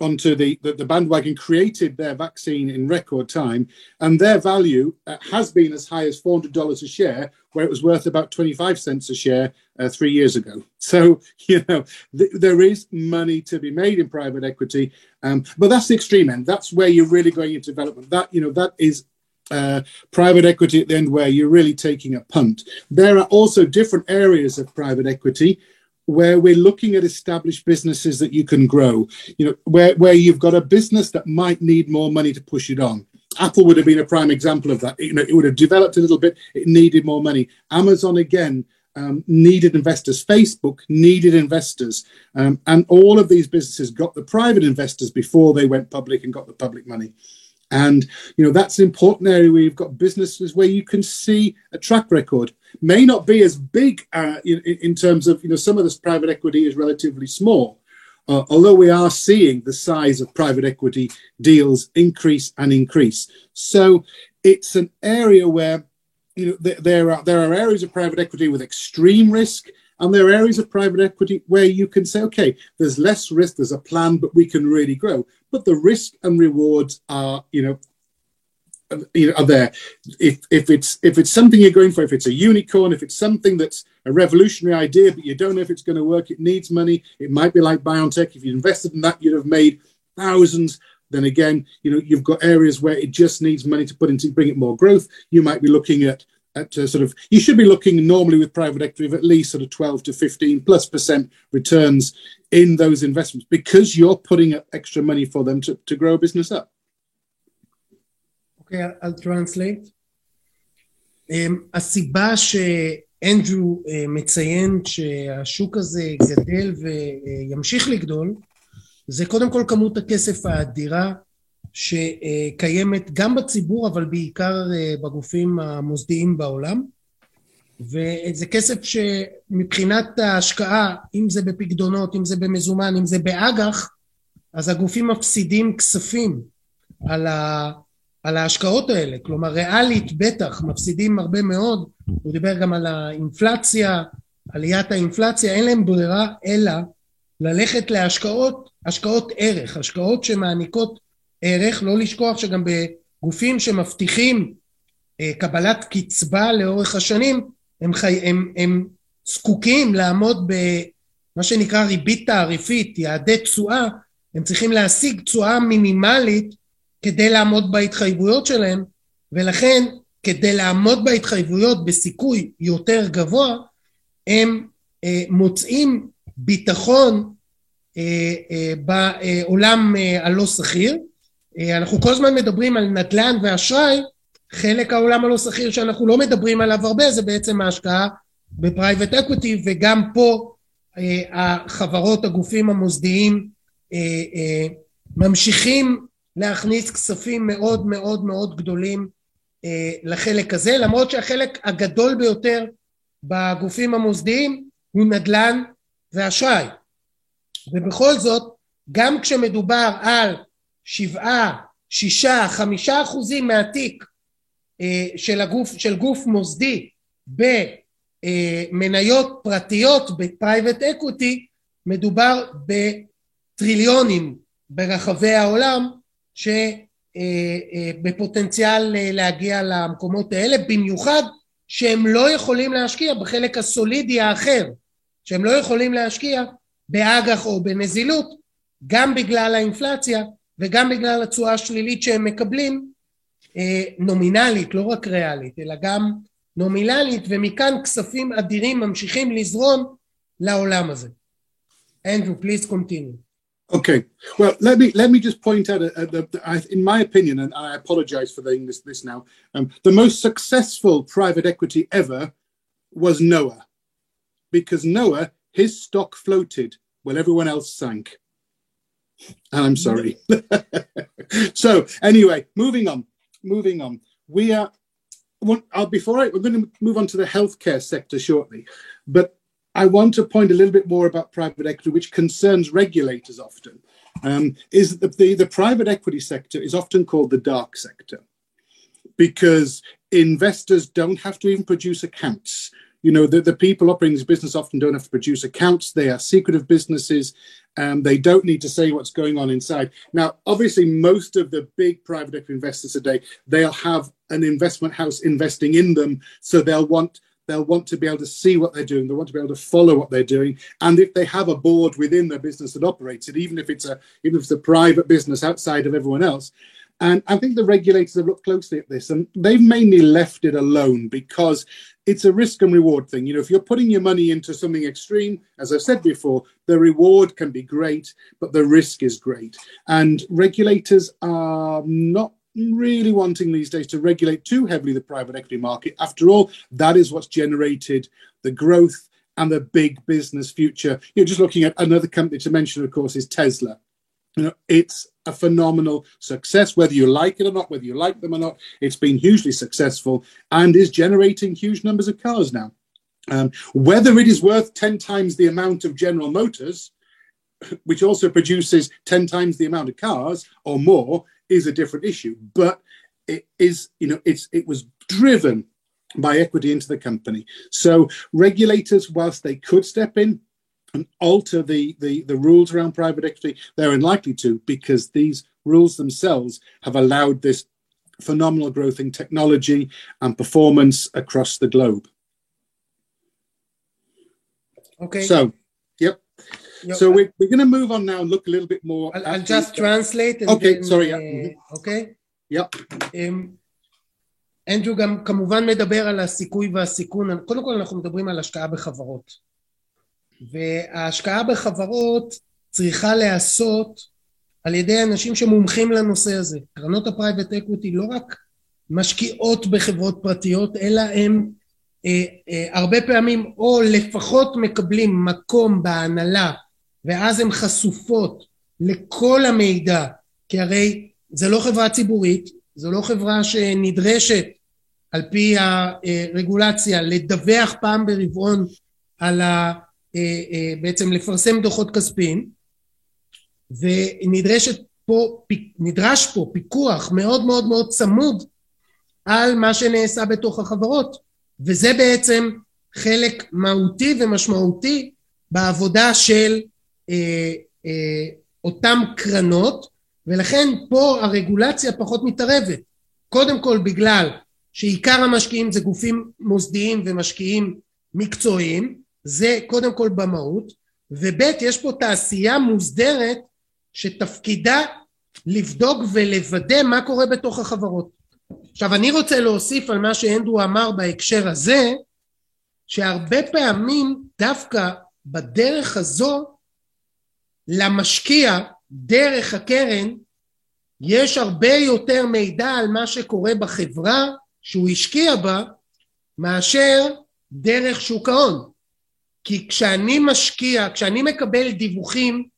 onto the, the, the, bandwagon, created their vaccine in record time, and their value uh, has been as high as $400 a share, where it was worth about 25 cents a share uh, three years ago. So, you know, th- there is money to be made in private equity, um, but that's the extreme end. That's where you're really going into development. That, you know, that is uh, private equity at the end where you're really taking a punt. There are also different areas of private equity where we're looking at established businesses that you can grow. You know where, where you've got a business that might need more money to push it on. Apple would have been a prime example of that. You know it would have developed a little bit. It needed more money. Amazon again um, needed investors. Facebook needed investors. Um, and all of these businesses got the private investors before they went public and got the public money and you know that's an important area where you've got businesses where you can see a track record. May not be as big uh, in, in, terms of you know some of this private equity is relatively small, uh, although we are seeing the size of private equity deals increase and increase. So it's an area where you know there, there are there are areas of private equity with extreme risk and there are areas of private equity where you can say, okay, there's less risk, there's a plan, but we can really grow but the risk and rewards are, you know, you know, are there. If if it's if it's something you're going for, if it's a unicorn, if it's something that's a revolutionary idea, but you don't know if it's going to work, it needs money. It might be like biotech. If you invested in that, you'd have made thousands. Then again, you know, you've got areas where it just needs money to put into bring it more growth. You might be looking at at uh, sort of you should be looking normally with private equity of at least sort of 12 to 15 plus percent returns in those investments because you're putting up extra money for them to, to grow a business up. Okay, I'll translate. Um, הסיבה שאנדרו uh, מציין שהשוק הזה גדל וימשיך לגדול זה קודם כל כמות הכסף האדירה שקיימת גם בציבור אבל בעיקר uh, בגופים המוסדיים בעולם וזה כסף שמבחינת ההשקעה, אם זה בפקדונות, אם זה במזומן, אם זה באג"ח, אז הגופים מפסידים כספים על, ה, על ההשקעות האלה. כלומר, ריאלית בטח מפסידים הרבה מאוד. הוא דיבר גם על האינפלציה, עליית האינפלציה, אין להם ברירה אלא ללכת להשקעות, השקעות ערך, השקעות שמעניקות ערך, לא לשכוח שגם בגופים שמבטיחים אה, קבלת קצבה לאורך השנים, הם, חי... הם, הם זקוקים לעמוד במה שנקרא ריבית תעריפית, יעדי תשואה, הם צריכים להשיג תשואה מינימלית כדי לעמוד בהתחייבויות שלהם, ולכן כדי לעמוד בהתחייבויות בסיכוי יותר גבוה, הם אה, מוצאים ביטחון אה, אה, בעולם אה, הלא שכיר. אה, אנחנו כל הזמן מדברים על נדל"ן ואשראי, חלק העולם הלא סחיר שאנחנו לא מדברים עליו הרבה זה בעצם ההשקעה ב private equity וגם פה אה, החברות הגופים המוסדיים אה, אה, ממשיכים להכניס כספים מאוד מאוד מאוד גדולים אה, לחלק הזה למרות שהחלק הגדול ביותר בגופים המוסדיים הוא נדל"ן ואשראי. ובכל זאת גם כשמדובר על שבעה שישה חמישה אחוזים מהתיק של, הגוף, של גוף מוסדי במניות פרטיות ב private equity מדובר בטריליונים ברחבי העולם שבפוטנציאל אה, להגיע למקומות האלה במיוחד שהם לא יכולים להשקיע בחלק הסולידי האחר שהם לא יכולים להשקיע באג"ח או בנזילות, גם בגלל האינפלציה וגם בגלל התשואה השלילית שהם מקבלים אה, נומינלית, לא רק ריאלית, אלא גם נומינלית, ומכאן כספים אדירים ממשיכים לזרום לעולם הזה. אנדרו, please continue. Okay. Well, let me let me just point out, uh, the, the, I, in my opinion, and I apologise for saying this this now. Um, the most successful private equity ever was Noah, because Noah his stock floated while everyone else sank. And I'm sorry. so anyway, moving on, moving on. We are. Well, uh, before I, we're going to move on to the healthcare sector shortly, but I want to point a little bit more about private equity, which concerns regulators often. Um, is that the, the private equity sector is often called the dark sector because investors don't have to even produce accounts. You know, the, the people operating this business often don't have to produce accounts. They are secretive businesses. Um, they don't need to say what's going on inside. Now, obviously, most of the big private equity investors today, they'll have an investment house investing in them. So they'll want they'll want to be able to see what they're doing. They want to be able to follow what they're doing. And if they have a board within their business that operates it, even if it's a even if it's a private business outside of everyone else. And I think the regulators have looked closely at this, and they've mainly left it alone because it's a risk and reward thing. You know, if you're putting your money into something extreme, as I've said before, the reward can be great, but the risk is great. And regulators are not really wanting these days to regulate too heavily the private equity market. After all, that is what's generated the growth and the big business future. You're just looking at another company to mention, of course, is Tesla. You know, it's a phenomenal success, whether you like it or not, whether you like them or not. It's been hugely successful and is generating huge numbers of cars now. Um, whether it is worth 10 times the amount of General Motors, which also produces 10 times the amount of cars or more, is a different issue. But it is, you know, it's it was driven by equity into the company. So regulators, whilst they could step in and alter the, the, the rules around private equity, they're unlikely to because these rules themselves have allowed this phenomenal growth in technology and performance across the globe. Okay. So, yep. So we're, we're going to move on now and look a little bit more. I'll, I'll just the, translate. Okay, then, sorry. Uh, okay. Yep. אנדרו um, גם כמובן מדבר על הסיכוי והסיכון, קודם כל אנחנו מדברים על השקעה בחברות וההשקעה בחברות צריכה להיעשות על ידי אנשים שמומחים לנושא הזה. קרנות ה private equity לא רק משקיעות בחברות פרטיות אלא הם אה, אה, הרבה פעמים או לפחות מקבלים מקום בהנהלה ואז הן חשופות לכל המידע, כי הרי זה לא חברה ציבורית, זו לא חברה שנדרשת על פי הרגולציה לדווח פעם ברבעון על ה... בעצם לפרסם דוחות כספיים ונדרשת פה, נדרש פה פיקוח מאוד מאוד מאוד צמוד על מה שנעשה בתוך החברות וזה בעצם חלק מהותי ומשמעותי בעבודה של אה, אה, אותם קרנות ולכן פה הרגולציה פחות מתערבת. קודם כל בגלל שעיקר המשקיעים זה גופים מוסדיים ומשקיעים מקצועיים זה קודם כל במהות וב' יש פה תעשייה מוסדרת שתפקידה לבדוק ולוודא מה קורה בתוך החברות. עכשיו אני רוצה להוסיף על מה שאנדרו אמר בהקשר הזה שהרבה פעמים דווקא בדרך הזו למשקיע דרך הקרן יש הרבה יותר מידע על מה שקורה בחברה שהוא השקיע בה מאשר דרך שוק ההון כי כשאני משקיע, כשאני מקבל דיווחים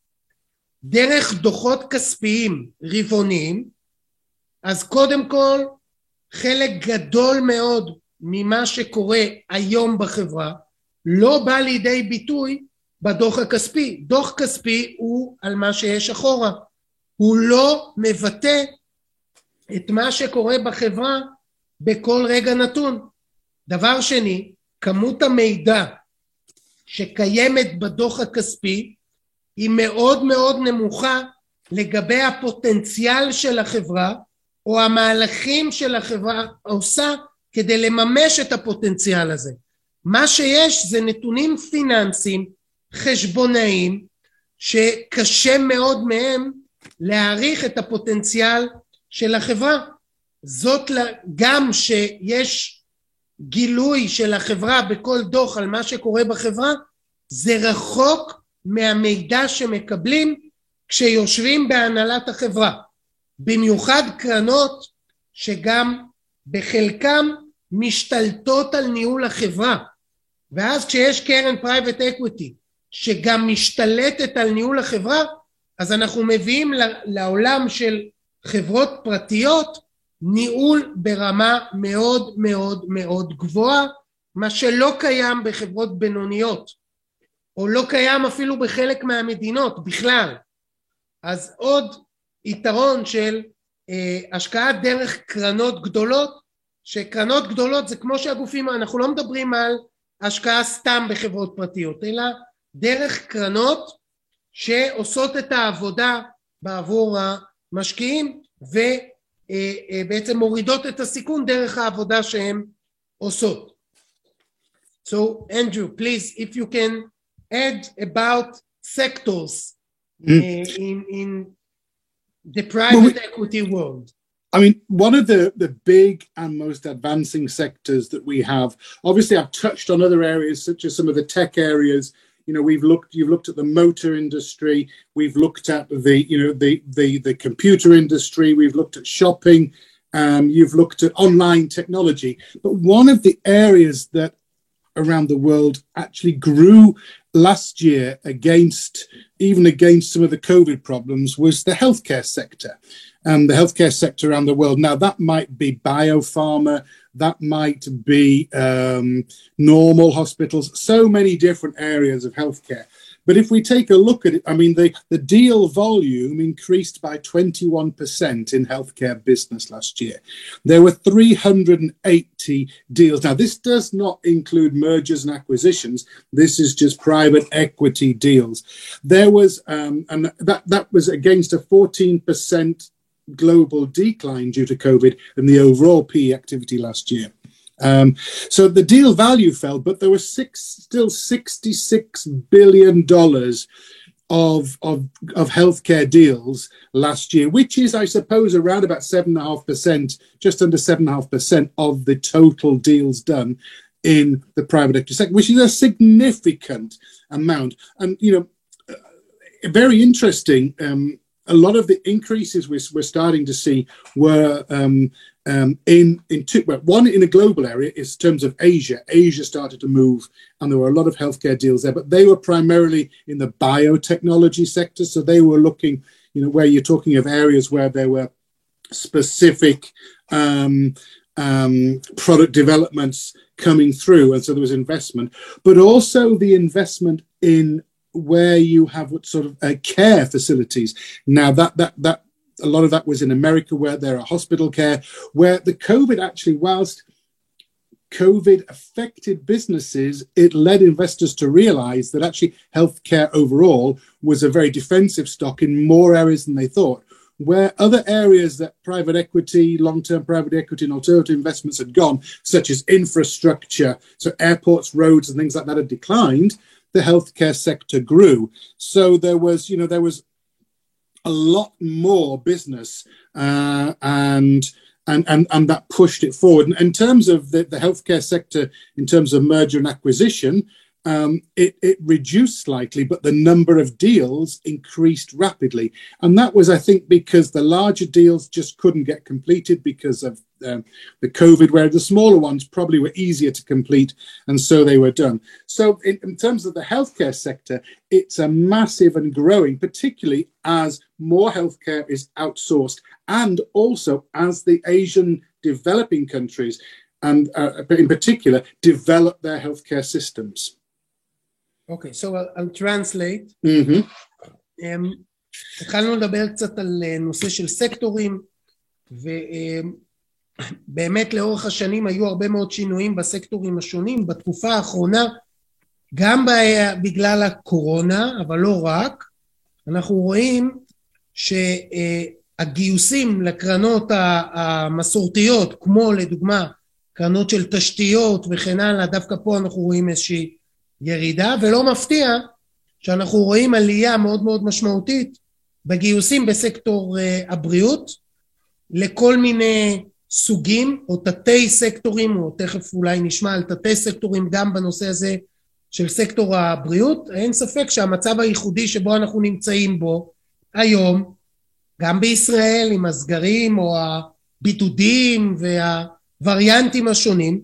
דרך דוחות כספיים רבעוניים אז קודם כל חלק גדול מאוד ממה שקורה היום בחברה לא בא לידי ביטוי בדוח הכספי. דוח כספי הוא על מה שיש אחורה. הוא לא מבטא את מה שקורה בחברה בכל רגע נתון. דבר שני, כמות המידע שקיימת בדוח הכספי היא מאוד מאוד נמוכה לגבי הפוטנציאל של החברה או המהלכים של החברה עושה כדי לממש את הפוטנציאל הזה. מה שיש זה נתונים פיננסיים חשבונאים שקשה מאוד מהם להעריך את הפוטנציאל של החברה. זאת גם שיש גילוי של החברה בכל דוח על מה שקורה בחברה, זה רחוק מהמידע שמקבלים כשיושבים בהנהלת החברה. במיוחד קרנות שגם בחלקם משתלטות על ניהול החברה. ואז כשיש קרן private equity שגם משתלטת על ניהול החברה, אז אנחנו מביאים לעולם של חברות פרטיות ניהול ברמה מאוד מאוד מאוד גבוהה, מה שלא קיים בחברות בינוניות, או לא קיים אפילו בחלק מהמדינות בכלל. אז עוד יתרון של אה, השקעה דרך קרנות גדולות, שקרנות גדולות זה כמו שהגופים, אנחנו לא מדברים על השקעה סתם בחברות פרטיות, אלא דרך קרנות שעושות את העבודה בעבור המשקיעים ובעצם מורידות את הסיכון דרך העבודה שהן עושות. So Andrew, please, if you can add about sectors mm. uh, in, in the private well, we, equity world. I mean, one of the, the big and most advancing sectors that we have, obviously, I've touched on other areas such as some of the tech areas. you know, we've looked. You've looked at the motor industry. We've looked at the, you know, the the the computer industry. We've looked at shopping. Um, you've looked at online technology. But one of the areas that around the world actually grew last year against even against some of the COVID problems was the healthcare sector and the healthcare sector around the world. Now, that might be biopharma, that might be um, normal hospitals, so many different areas of healthcare. But if we take a look at it, I mean, the, the deal volume increased by 21% in healthcare business last year. There were 380 deals. Now, this does not include mergers and acquisitions. This is just private equity deals. There was, um, and that, that was against a 14% global decline due to COVID and the overall PE activity last year. Um, so the deal value fell, but there was six, still sixty-six billion dollars of of of healthcare deals last year, which is, I suppose, around about seven and a half percent, just under seven and a half percent of the total deals done in the private equity sector, which is a significant amount. And you know, uh, very interesting. Um, a lot of the increases we're, we're starting to see were um, um, in in two, well, one in a global area is in terms of Asia. Asia started to move, and there were a lot of healthcare deals there, but they were primarily in the biotechnology sector. So they were looking, you know, where you're talking of areas where there were specific um, um, product developments coming through, and so there was investment, but also the investment in where you have what sort of uh, care facilities. Now that that that a lot of that was in America where there are hospital care, where the COVID actually, whilst COVID affected businesses, it led investors to realize that actually healthcare overall was a very defensive stock in more areas than they thought. Where other areas that private equity, long term private equity, and alternative investments had gone, such as infrastructure, so airports, roads, and things like that, had declined, the healthcare sector grew. So there was, you know, there was a lot more business uh, and and, and and that pushed it forward. And in terms of the, the healthcare sector, in terms of merger and acquisition, um, it, it reduced slightly, but the number of deals increased rapidly. And that was, I think, because the larger deals just couldn't get completed because of um, the COVID, where the smaller ones probably were easier to complete, and so they were done. So, in, in terms of the healthcare sector, it's a massive and growing, particularly as more healthcare is outsourced, and also as the Asian developing countries, and uh, in particular, develop their healthcare systems. Okay, so I'll, I'll translate. Mm-hmm. Um, התחלנו לדבר קצת על נושא של סקטורים, ו... באמת לאורך השנים היו הרבה מאוד שינויים בסקטורים השונים, בתקופה האחרונה גם בגלל הקורונה, אבל לא רק, אנחנו רואים שהגיוסים לקרנות המסורתיות, כמו לדוגמה קרנות של תשתיות וכן הלאה, דווקא פה אנחנו רואים איזושהי ירידה, ולא מפתיע שאנחנו רואים עלייה מאוד מאוד משמעותית בגיוסים בסקטור uh, הבריאות לכל מיני סוגים או תתי סקטורים, או תכף אולי נשמע על תתי סקטורים גם בנושא הזה של סקטור הבריאות, אין ספק שהמצב הייחודי שבו אנחנו נמצאים בו היום, גם בישראל עם הסגרים או הבידודים והווריאנטים השונים,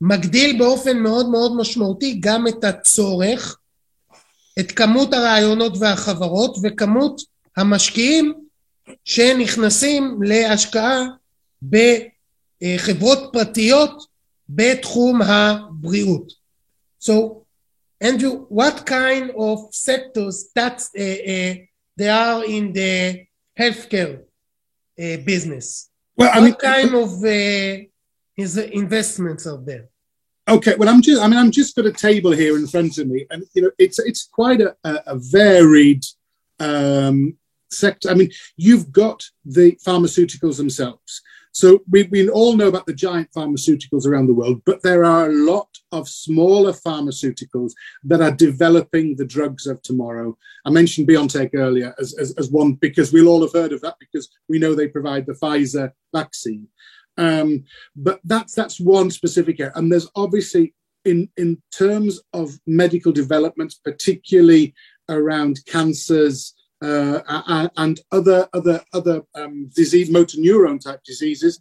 מגדיל באופן מאוד מאוד משמעותי גם את הצורך, את כמות הרעיונות והחברות וכמות המשקיעים שנכנסים להשקעה בחברות פרטיות בתחום הבריאות. So, Andrew, what kind of sectors that uh, uh, they are in the healthcare uh, business? Well, I what mean, kind of uh, is investments are there? Okay, well, I'm just, I mean, I'm just got a table here in front of me, and you know, it's it's quite a, a, a varied um, sector. I mean, you've got the pharmaceuticals themselves. So we, we all know about the giant pharmaceuticals around the world, but there are a lot of smaller pharmaceuticals that are developing the drugs of tomorrow. I mentioned BioNTech earlier as, as, as one because we'll all have heard of that because we know they provide the Pfizer vaccine. Um, but that's that's one specific area, and there's obviously in in terms of medical developments, particularly around cancers uh, and other other other um, disease, motor neuron type diseases.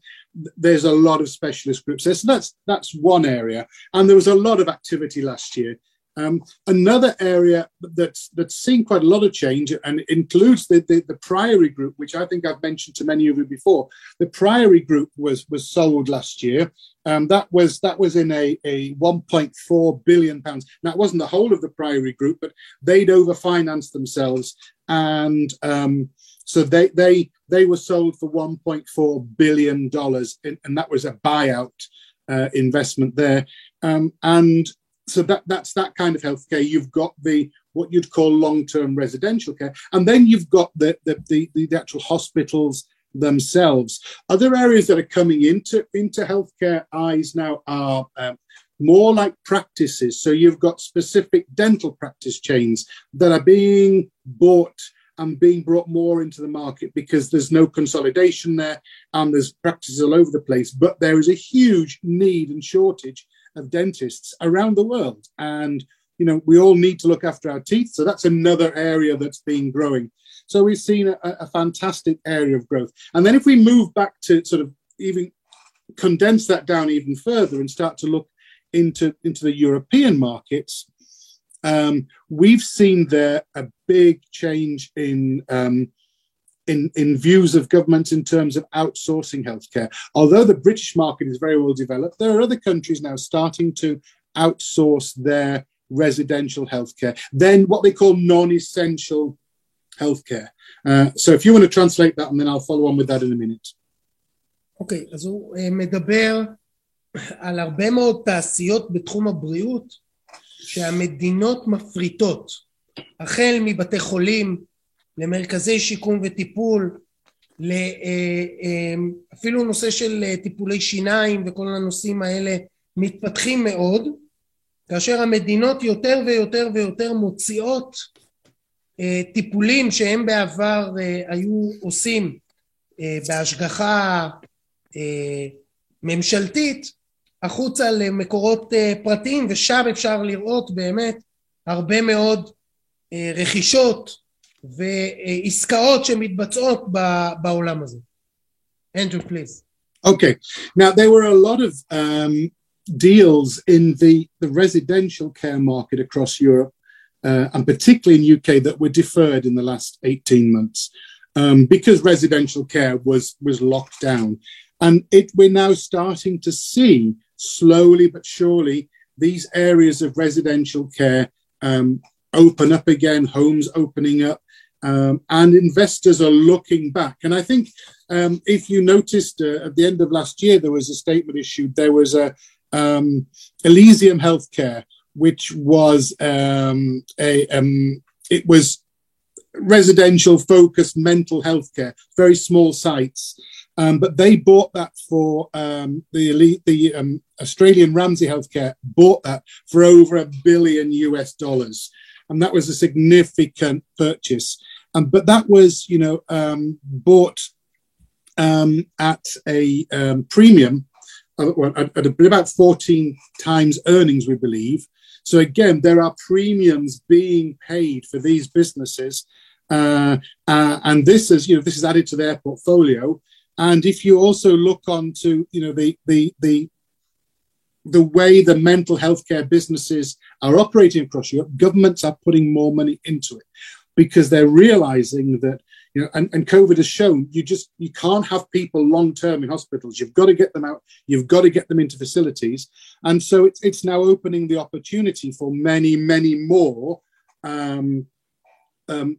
There's a lot of specialist groups so that's that's one area, and there was a lot of activity last year. Um, another area that's that's seen quite a lot of change and includes the, the, the Priory Group, which I think I've mentioned to many of you before. The Priory Group was was sold last year. Um, that was that was in a, a 1.4 billion pounds. Now it wasn't the whole of the Priory Group, but they'd overfinanced themselves, and um, so they they they were sold for 1.4 billion dollars, and that was a buyout uh, investment there. Um, and so that that's that kind of healthcare. You've got the what you'd call long-term residential care, and then you've got the the, the, the actual hospitals themselves. Other areas that are coming into into healthcare eyes now are um, more like practices. So you've got specific dental practice chains that are being bought and being brought more into the market because there's no consolidation there and there's practices all over the place. But there is a huge need and shortage of dentists around the world. And, you know, we all need to look after our teeth. So that's another area that's been growing. So we've seen a, a fantastic area of growth. And then if we move back to sort of even condense that down even further and start to look into, into the European markets, um, we've seen there a big change in um, in, in views of governments in terms of outsourcing healthcare. Although the British market is very well developed, there are other countries now starting to outsource their residential healthcare, then what they call non-essential healthcare. Uh, so if you want to translate that, and then I'll follow on with that in a minute. אוקיי, okay, אז הוא מדבר על הרבה מאוד תעשיות בתחום הבריאות שהמדינות מפריטות, החל מבתי חולים, למרכזי שיקום וטיפול, אפילו נושא של טיפולי שיניים וכל הנושאים האלה מתפתחים מאוד, כאשר המדינות יותר ויותר ויותר מוציאות טיפולים שהם בעבר היו עושים בהשגחה ממשלתית החוצה למקורות פרטיים ושם אפשר לראות באמת הרבה מאוד רכישות ועסקאות שמתבצעות בעולם הזה. Andrew, please. Okay. Now, there were a lot of um, deals in the, the residential care market across Europe, uh, and particularly in UK, that were deferred in the last 18 months um, because residential care was, was locked down. And it, we're now starting to see slowly but surely these areas of residential care um, open up again, homes opening up, um, and investors are looking back. And I think um, if you noticed uh, at the end of last year, there was a statement issued. There was a um, Elysium Healthcare, which was um, a um, it was residential focused mental health care, very small sites. Um, but they bought that for um, the elite, the um, Australian Ramsey Healthcare bought that for over a billion US dollars. and that was a significant purchase. Um, but that was, you know, um, bought um, at a um, premium, uh, at, at about 14 times earnings, we believe. So again, there are premiums being paid for these businesses, uh, uh, and this is, you know, this is added to their portfolio. And if you also look onto, you know, the the the the way the mental health care businesses are operating across Europe, governments are putting more money into it because they're realizing that you know and, and covid has shown you just you can't have people long term in hospitals. You've got to get them out you've got to get them into facilities. And so it's, it's now opening the opportunity for many many more um, um,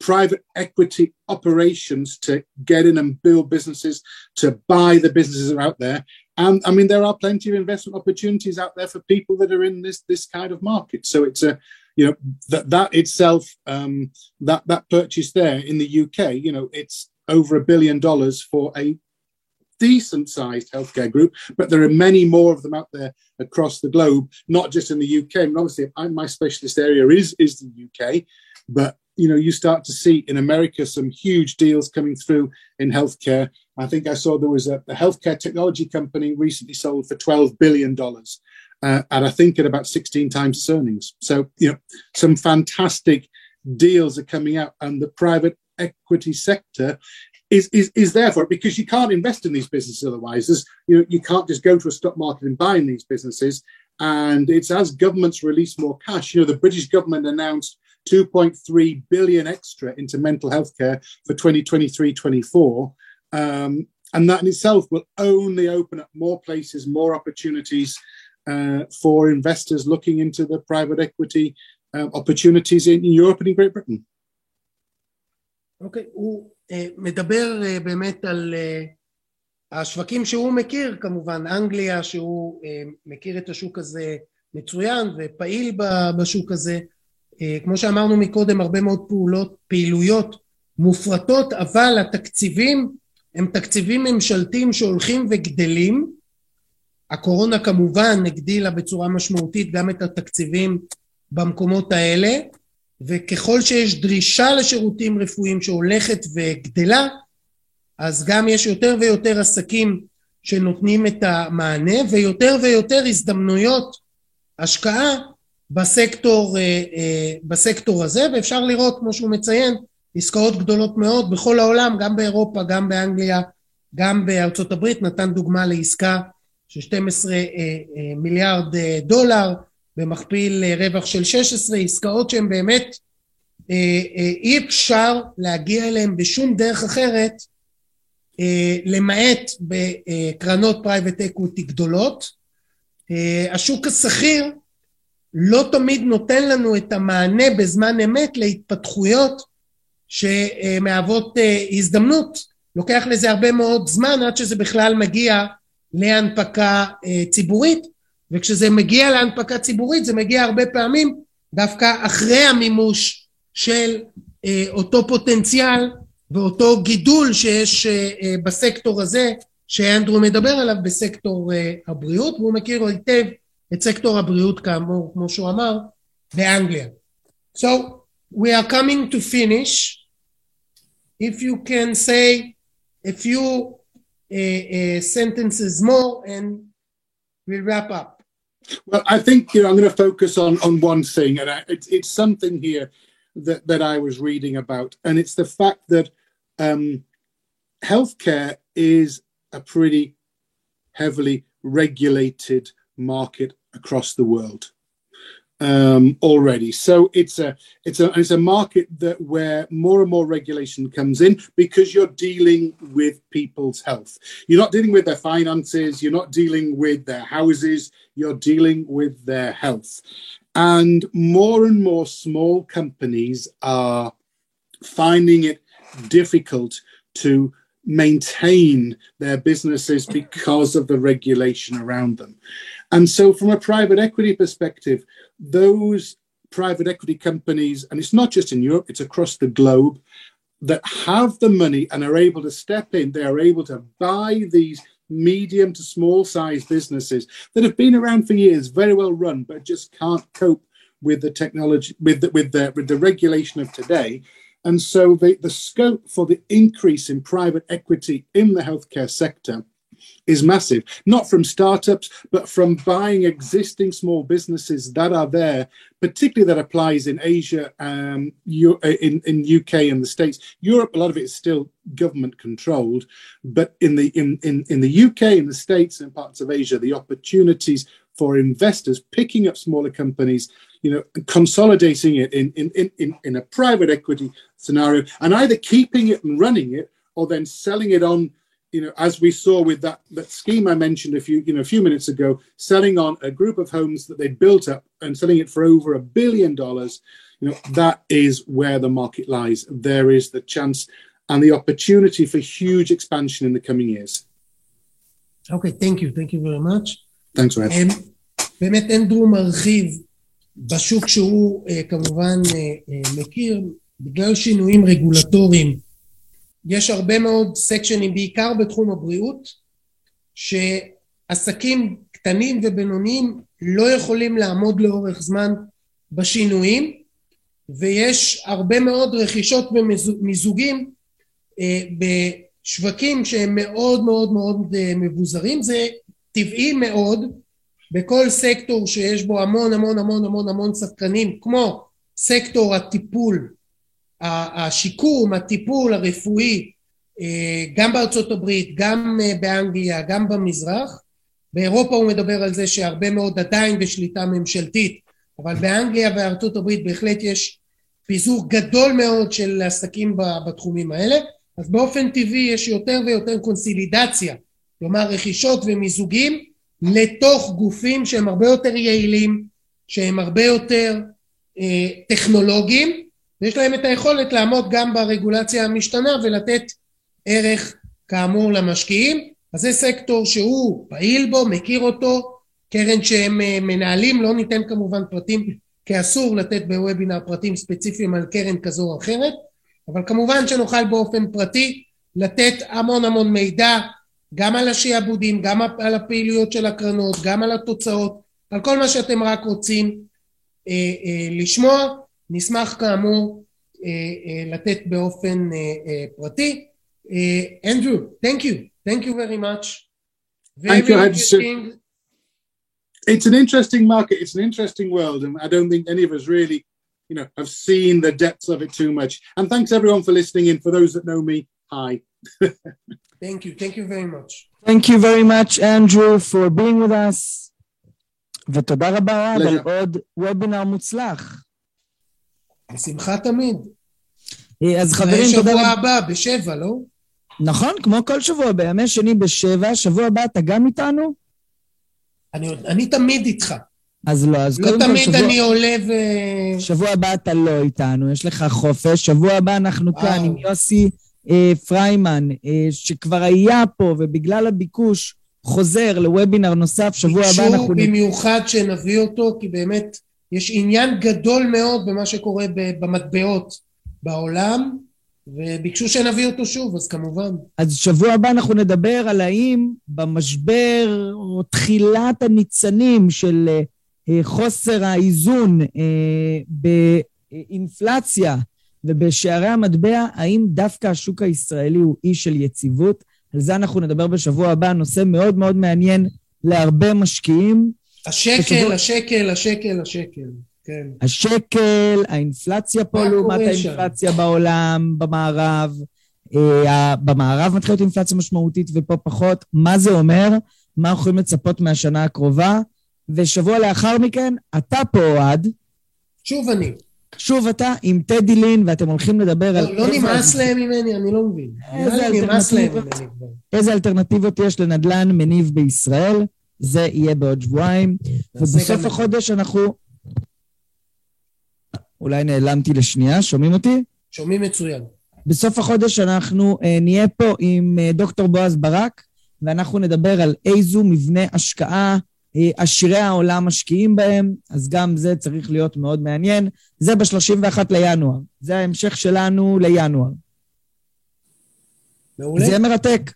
private equity operations to get in and build businesses to buy the businesses out there. And I mean, there are plenty of investment opportunities out there for people that are in this this kind of market. So it's a you know that that itself um, that that purchase there in the UK, you know, it's over a billion dollars for a decent sized healthcare group, but there are many more of them out there across the globe, not just in the UK. And obviously, I, my specialist area is is the UK, but you know, you start to see in America some huge deals coming through in healthcare. I think I saw there was a, a healthcare technology company recently sold for $12 billion. Uh, and I think at about 16 times earnings. So, you know, some fantastic deals are coming out, and the private equity sector is, is, is there for it because you can't invest in these businesses otherwise. There's, you know, you can't just go to a stock market and buy in these businesses. And it's as governments release more cash. You know, the British government announced 2.3 billion extra into mental health care for 2023-24 um, and that in itself will only open up more places more opportunities for investors looking into the private equity uh, opportunities in Europe and in Great Britain. אוקיי, okay, הוא uh, מדבר uh, באמת על uh, השווקים שהוא מכיר, כמובן אנגליה, שהוא uh, מכיר את השוק הזה מצוין ופעיל בשוק הזה, אה, כמו שאמרנו מקודם הרבה מאוד פעולות, פעילויות מופרטות אבל התקציבים הם תקציבים ממשלתיים שהולכים וגדלים הקורונה כמובן הגדילה בצורה משמעותית גם את התקציבים במקומות האלה וככל שיש דרישה לשירותים רפואיים שהולכת וגדלה אז גם יש יותר ויותר עסקים שנותנים את המענה ויותר ויותר הזדמנויות השקעה בסקטור, אה, אה, בסקטור הזה. ואפשר לראות כמו שהוא מציין עסקאות גדולות מאוד בכל העולם גם באירופה גם באנגליה גם בארצות הברית. נתן דוגמה לעסקה של 12 אה, מיליארד דולר במכפיל רווח של 16 עסקאות שהן באמת אי אפשר להגיע אליהן בשום דרך אחרת למעט בקרנות private equity גדולות השוק הסחיר לא תמיד נותן לנו את המענה בזמן אמת להתפתחויות שמהוות אה, הזדמנות. לוקח לזה הרבה מאוד זמן עד שזה בכלל מגיע להנפקה אה, ציבורית, וכשזה מגיע להנפקה ציבורית זה מגיע הרבה פעמים דווקא אחרי המימוש של אה, אותו פוטנציאל ואותו גידול שיש בסקטור הזה שאנדרו מדבר עליו בסקטור הבריאות והוא מכיר היטב את סקטור הבריאות כאמור, כמו שהוא אמר, באנגליה. So we are coming to finish. If you can say a few sentences more and we'll wrap up. Well, I think you know I'm going to focus on on one thing, and I, it's it's something here that that I was reading about, and it's the fact that um, healthcare is a pretty heavily regulated market across the world um, already. So it's a it's a it's a market that where more and more regulation comes in because you're dealing with people's health. You're not dealing with their finances. You're not dealing with their houses. You're dealing with their health, and more and more small companies are finding it difficult to maintain their businesses because of the regulation around them. And so, from a private equity perspective, those private equity companies, and it's not just in Europe, it's across the globe, that have the money and are able to step in, they are able to buy these medium to small size businesses that have been around for years, very well run, but just can't cope with the technology, with the, with the, with the regulation of today. And so the, the scope for the increase in private equity in the healthcare sector is massive, not from startups, but from buying existing small businesses that are there, particularly that applies in Asia, um, in, in UK and the States. Europe, a lot of it is still government controlled, but in the in, in, in the UK, in the States, and parts of Asia, the opportunities for investors picking up smaller companies, you know, consolidating it in, in, in, in a private equity scenario and either keeping it and running it or then selling it on you know, as we saw with that, that scheme I mentioned a few, you know, a few minutes ago, selling on a group of homes that they built up and selling it for over a billion dollars, you know, that is where the market lies. There is the chance and the opportunity for huge expansion in the coming years. Okay, thank you, thank you very much. Thanks, Red. Um, באמת אנדרו מרחיב בשוק שהוא כמובן מכיר, בגלל שינויים רגולטוריים יש הרבה מאוד סקשנים, בעיקר בתחום הבריאות, שעסקים קטנים ובינוניים לא יכולים לעמוד לאורך זמן בשינויים, ויש הרבה מאוד רכישות ומיזוגים אה, בשווקים שהם מאוד מאוד מאוד אה, מבוזרים. זה טבעי מאוד בכל סקטור שיש בו המון המון המון המון המון שחקנים, כמו סקטור הטיפול השיקום, הטיפול הרפואי, אה, גם בארצות הברית, גם אה, באנגליה, גם במזרח. באירופה הוא מדבר על זה שהרבה מאוד עדיין בשליטה ממשלתית, אבל באנגליה ובארצות הברית בהחלט יש פיזור גדול מאוד של עסקים בתחומים האלה, אז באופן טבעי יש יותר ויותר קונסילידציה, כלומר רכישות ומיזוגים לתוך גופים שהם הרבה יותר יעילים, שהם הרבה יותר אה, טכנולוגיים, ויש להם את היכולת לעמוד גם ברגולציה המשתנה ולתת ערך כאמור למשקיעים. אז זה סקטור שהוא פעיל בו, מכיר אותו, קרן שהם אה, מנהלים, לא ניתן כמובן פרטים, כי אסור לתת בוובינר פרטים ספציפיים על קרן כזו או אחרת, אבל כמובן שנוכל באופן פרטי לתת המון המון מידע, גם על השעבודים, גם על הפעילויות של הקרנות, גם על התוצאות, על כל מה שאתם רק רוצים אה, אה, לשמוע. נשמח כאמור אה, אה, לתת באופן אה, פרטי. אנדרו, thank you, thank you very much. Very Thank you. Interesting. It's an interesting market. It's an interesting world, and I don't think any of us really, you know, have seen the depths of it too much. And thanks everyone for listening in. For those that know me, hi. thank you. Thank you very much. Thank you very much, Andrew, for being with us. ותודה רבה על עוד וובינר מוצלח. בשמחה תמיד. אה, אז חברים, תודה. שבוע הבא, בשבע, לא? נכון, כמו כל שבוע, בימי שני בשבע, שבוע הבא אתה גם איתנו? אני, אני תמיד איתך. אז לא, אז לא קודם כל שבוע... לא תמיד אני עולה ו... שבוע הבא אתה לא איתנו, יש לך חופש. שבוע הבא אנחנו וואו. כאן עם יוסי אה, פריימן, אה, שכבר היה פה, ובגלל הביקוש חוזר לוובינר נוסף, שבוע הבא אנחנו... ביקשו במיוחד שנביא אותו, כי באמת יש עניין גדול מאוד במה שקורה במטבעות בעולם, וביקשו שנביא אותו שוב, אז כמובן. אז שבוע הבא אנחנו נדבר על האם במשבר או תחילת הניצנים של אה, חוסר האיזון אה, באינפלציה ובשערי המטבע, האם דווקא השוק הישראלי הוא אי של יציבות? על זה אנחנו נדבר בשבוע הבא, נושא מאוד מאוד מעניין להרבה משקיעים. השקל, השקל, השקל, השקל. כן. השקל, האינפלציה פה לעומת האינפלציה בעולם, במערב. אה, במערב מתחילה להיות אינפלציה משמעותית ופה פחות. מה זה אומר? מה אנחנו יכולים לצפות מהשנה הקרובה? ושבוע לאחר מכן, אתה פה, אוהד. שוב אני. שוב אתה עם טדי לין, ואתם הולכים לדבר לא, על... לא נמאס להם ממני, אני לא מבין. איזה אלטרנטיבות יש לנדל"ן מניב בישראל? זה יהיה בעוד שבועיים, ובסוף החודש אנחנו... אולי נעלמתי לשנייה, שומעים אותי? שומעים מצוין. בסוף החודש אנחנו אה, נהיה פה עם אה, דוקטור בועז ברק, ואנחנו נדבר על איזו מבנה השקעה אה, עשירי העולם משקיעים בהם, אז גם זה צריך להיות מאוד מעניין. זה ב-31 לינואר. זה ההמשך שלנו לינואר. מעולה. זה מרתק.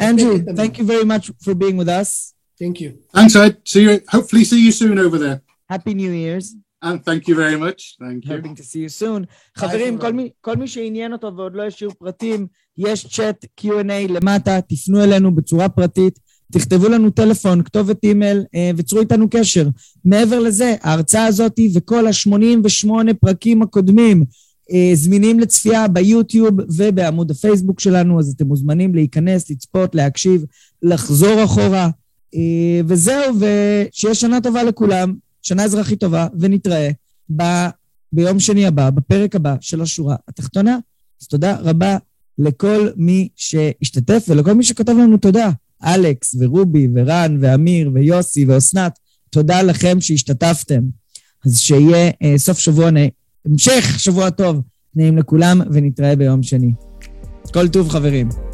אנדרו, thank you very much for being with us. Thank you. Thanks, Ed. See you. Hopefully, see you soon over there. Happy New Year's. And thank you very much. Thank you. hoping to see you soon. חברים, כל מי, כל מי שעניין אותו ועוד לא השאיר פרטים, יש צ'אט Q&A למטה, תפנו אלינו בצורה פרטית, תכתבו לנו טלפון, כתובת אימייל, אה, וצרו איתנו קשר. מעבר לזה, ההרצאה הזאת וכל ה-88 פרקים הקודמים אה, זמינים לצפייה ביוטיוב ובעמוד הפייסבוק שלנו, אז אתם מוזמנים להיכנס, לצפות, להקשיב, לחזור אחורה. אה, וזהו, ושיהיה שנה טובה לכולם, שנה אזרחית טובה, ונתראה ב, ביום שני הבא, בפרק הבא של השורה התחתונה. אז תודה רבה לכל מי שהשתתף ולכל מי שכתב לנו תודה. אלכס ורובי ורן ואמיר ויוסי ואסנת, תודה לכם שהשתתפתם. אז שיהיה אה, סוף שבוע, נ... המשך שבוע טוב, נעים לכולם, ונתראה ביום שני. כל טוב חברים.